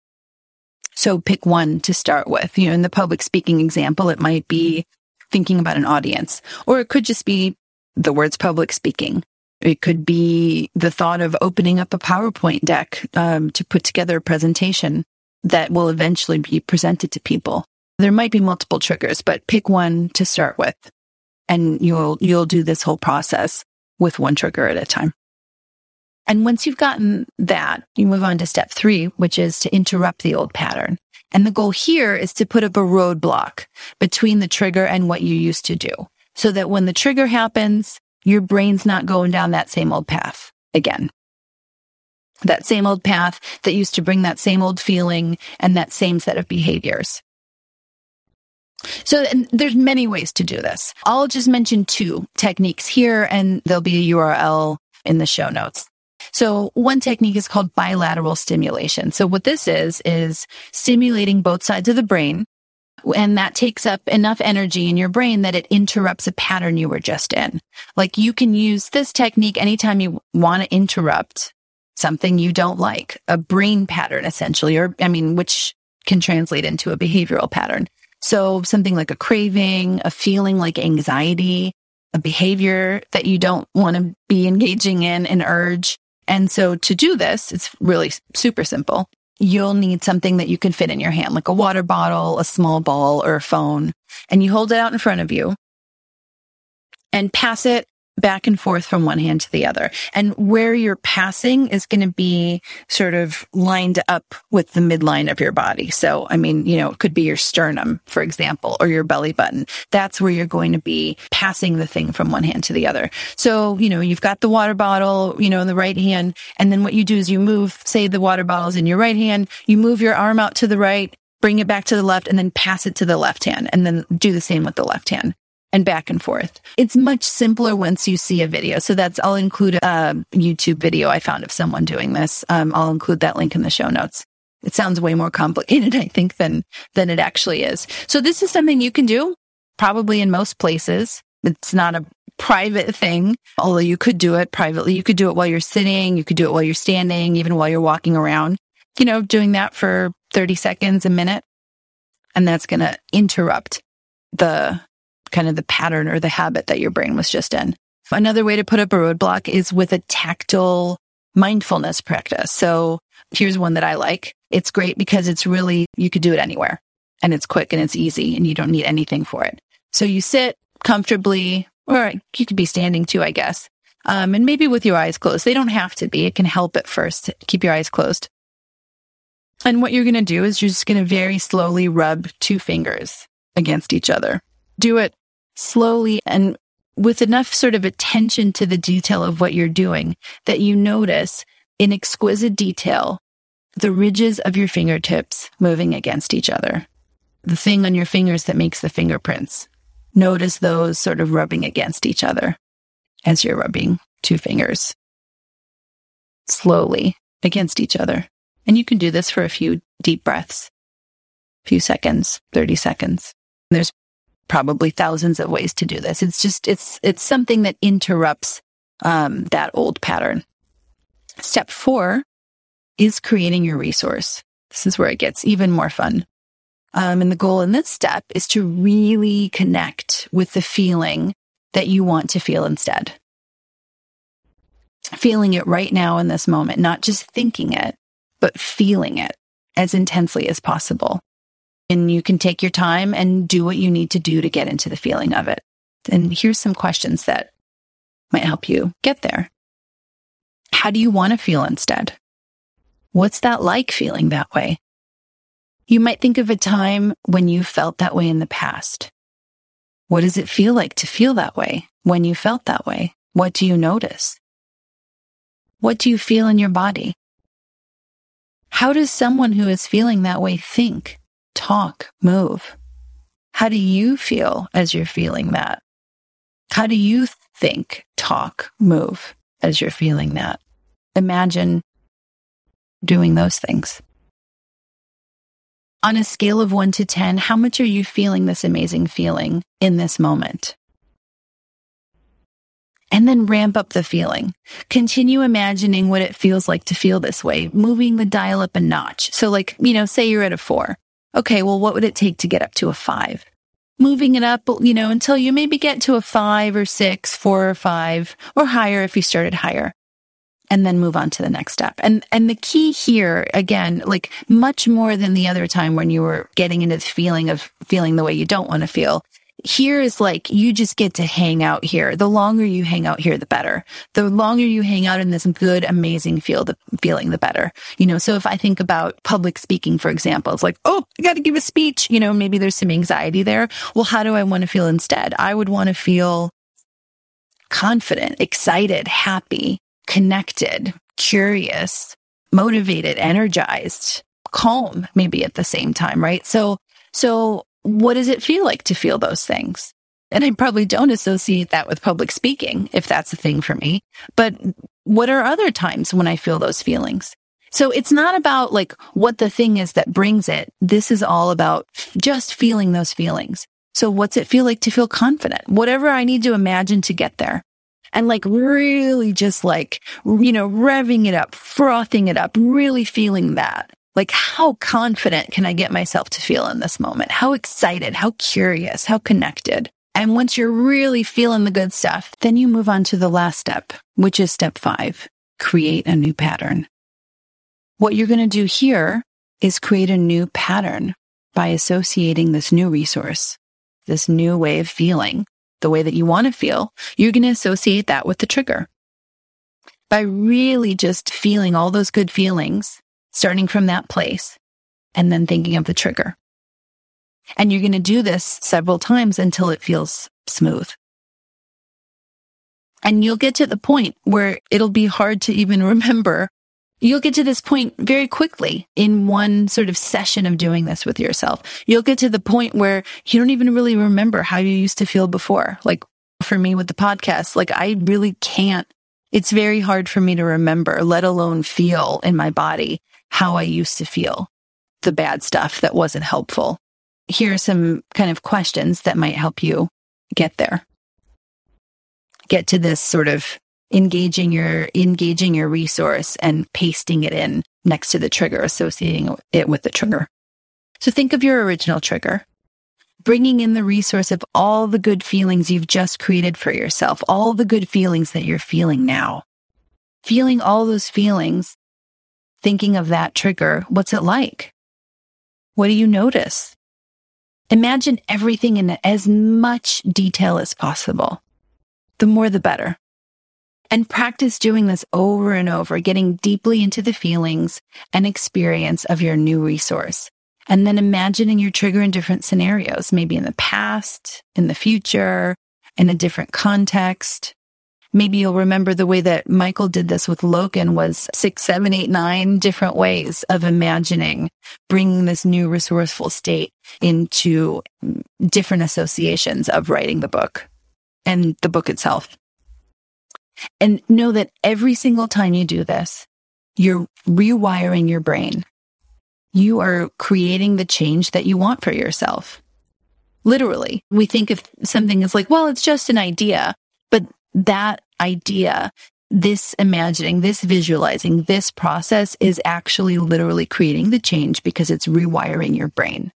So pick one to start with. You know, in the public speaking example, it might be thinking about an audience, or it could just be the words public speaking. It could be the thought of opening up a PowerPoint deck um, to put together a presentation that will eventually be presented to people. There might be multiple triggers, but pick one to start with, and you'll you'll do this whole process with one trigger at a time. And once you've gotten that, you move on to step three, which is to interrupt the old pattern. And the goal here is to put up a roadblock between the trigger and what you used to do so that when the trigger happens, your brain's not going down that same old path again. That same old path that used to bring that same old feeling and that same set of behaviors. So there's many ways to do this. I'll just mention two techniques here and there'll be a URL in the show notes. So one technique is called bilateral stimulation. So what this is, is stimulating both sides of the brain. And that takes up enough energy in your brain that it interrupts a pattern you were just in. Like you can use this technique anytime you want to interrupt something you don't like, a brain pattern essentially, or I mean, which can translate into a behavioral pattern. So something like a craving, a feeling like anxiety, a behavior that you don't want to be engaging in, an urge. And so to do this, it's really super simple. You'll need something that you can fit in your hand, like a water bottle, a small ball, or a phone. And you hold it out in front of you and pass it back and forth from one hand to the other. And where you're passing is going to be sort of lined up with the midline of your body. So, I mean, you know, it could be your sternum, for example, or your belly button. That's where you're going to be passing the thing from one hand to the other. So, you know, you've got the water bottle, you know, in the right hand. And then what you do is you move, say the water bottle's in your right hand, you move your arm out to the right, bring it back to the left and then pass it to the left hand and then do the same with the left hand and back and forth. It's much simpler once you see a video. So that's, I'll include a YouTube video I found of someone doing this. Um, I'll include that link in the show notes. It sounds way more complicated, I think, than, than it actually is. So this is something you can do probably in most places. It's not a private thing, although you could do it privately. You could do it while you're sitting. You could do it while you're standing, even while you're walking around, you know, doing that for 30 seconds, a minute. And that's going to interrupt the kind of the pattern or the habit that your brain was just in. Another way to put up a roadblock is with a tactile mindfulness practice. So here's one that I like. It's great because it's really, you could do it anywhere and it's quick and it's easy and you don't need anything for it. So you sit comfortably, or you could be standing too, I guess. Um, and maybe with your eyes closed. They don't have to be. It can help at first. Keep your eyes closed. And what you're going to do is you're just going to very slowly rub two fingers against each other. Do it slowly and with enough sort of attention to the detail of what you're doing that you notice in exquisite detail the ridges of your fingertips moving against each other. The thing on your fingers that makes the fingerprints. Notice those sort of rubbing against each other as you're rubbing two fingers slowly against each other. And you can do this for a few deep breaths, a few seconds, 30 seconds. There's probably thousands of ways to do this. It's just, it's, it's something that interrupts, um, that old pattern. Step four is creating your resource. This is where it gets even more fun. Um, and the goal in this step is to really connect with the feeling that you want to feel instead. Feeling it right now in this moment, not just thinking it, but feeling it. as intensely as possible. And you can take your time and do what you need to do to get into the feeling of it. And here's some questions that might help you get there. How do you want to feel instead? What's that like feeling that way? You might think of a time when you felt that way in the past. What does it feel like to feel that way when you felt that way? What do you notice? What do you feel in your body? How does someone who is feeling that way think, talk, move? How do you feel as you're feeling that? How do you think, talk, move as you're feeling that? Imagine doing those things. On a scale of one to 10, how much are you feeling this amazing feeling in this moment? And then ramp up the feeling. Continue imagining what it feels like to feel this way, moving the dial up a notch. So, like, you know, say you're at a four. Okay, well, what would it take to get up to a five? Moving it up, you know, until you maybe get to a five or six, four or five, or higher if you started higher and then move on to the next step. And and the key here again, like much more than the other time when you were getting into the feeling of feeling the way you don't want to feel. Here is like you just get to hang out here. The longer you hang out here, the better. The longer you hang out in this good, amazing feel, the feeling, the better. You know, so if I think about public speaking, for example, it's like, oh, I got to give a speech. You know, maybe there's some anxiety there. Well, how do I want to feel instead? I would want to feel confident, excited, happy, connected, curious, motivated, energized, calm, maybe at the same time, right? So, so what does it feel like to feel those things? And I probably don't associate that with public speaking if that's a thing for me. But what are other times when I feel those feelings? So it's not about like what the thing is that brings it. This is all about just feeling those feelings. So what's it feel like to feel confident? Whatever I need to imagine to get there and like really just like, you know, revving it up, frothing it up, really feeling that. Like, how confident can I get myself to feel in this moment? How excited, how curious, how connected. And once you're really feeling the good stuff, then you move on to the last step, which is step five, create a new pattern. What you're going to do here is create a new pattern by associating this new resource, this new way of feeling the way that you want to feel, you're going to associate that with the trigger. By really just feeling all those good feelings, starting from that place, and then thinking of the trigger. And you're going to do this several times until it feels smooth. And you'll get to the point where it'll be hard to even remember You'll get to this point very quickly in one sort of session of doing this with yourself. You'll get to the point where you don't even really remember how you used to feel before. Like for me with the podcast, like I really can't. It's very hard for me to remember, let alone feel in my body how I used to feel the bad stuff that wasn't helpful. Here are some kind of questions that might help you get there. Get to this sort of engaging your engaging your resource and pasting it in next to the trigger, associating it with the trigger. So think of your original trigger, bringing in the resource of all the good feelings you've just created for yourself, all the good feelings that you're feeling now. Feeling all those feelings, thinking of that trigger, what's it like? What do you notice? Imagine everything in as much detail as possible. The more, the better. And practice doing this over and over, getting deeply into the feelings and experience of your new resource. And then imagining your trigger in different scenarios, maybe in the past, in the future, in a different context. Maybe you'll remember the way that Michael did this with Logan was six, seven, eight, nine different ways of imagining bringing this new resourceful state into different associations of writing the book and the book itself. And know that every single time you do this, you're rewiring your brain. You are creating the change that you want for yourself. Literally, we think of something as like, well, it's just an idea, that idea, this imagining, this visualizing, this process is actually literally creating the change because it's rewiring your brain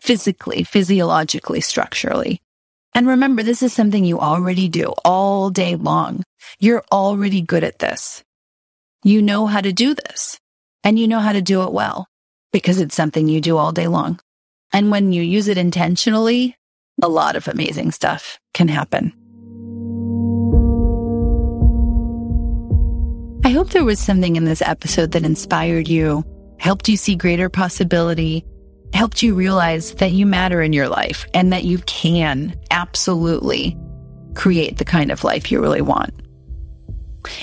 physically, physiologically, structurally. And remember, this is something you already do all day long. You're already good at this. You know how to do this and you know how to do it well. because it's something you do all day long. And when you use it intentionally, a lot of amazing stuff can happen. Hope there was something in this episode that inspired you, helped you see greater possibility, helped you realize that you matter in your life and that you can absolutely create the kind of life you really want.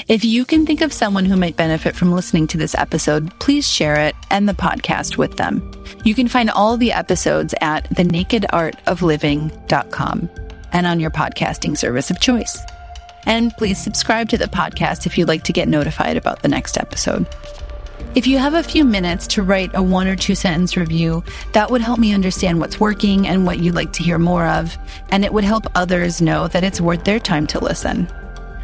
If you can think of someone who might benefit from listening to this episode, please share it and the podcast with them. You can find all the episodes at thenakedartofliving.com and on your podcasting service of choice. And please subscribe to the podcast if you'd like to get notified about the next episode. If you have a few minutes to write a one or two sentence review, that would help me understand what's working and what you'd like to hear more of, and it would help others know that it's worth their time to listen.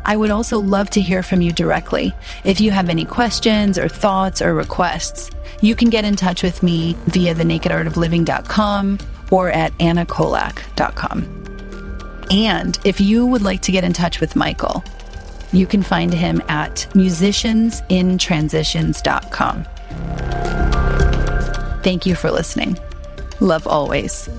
I would also love to hear from you directly. If you have any questions or thoughts or requests, you can get in touch with me via thenakedartofliving.com or at annakolak.com. And if you would like to get in touch with Michael, you can find him at musiciansintransitions.com. Thank you for listening. Love always.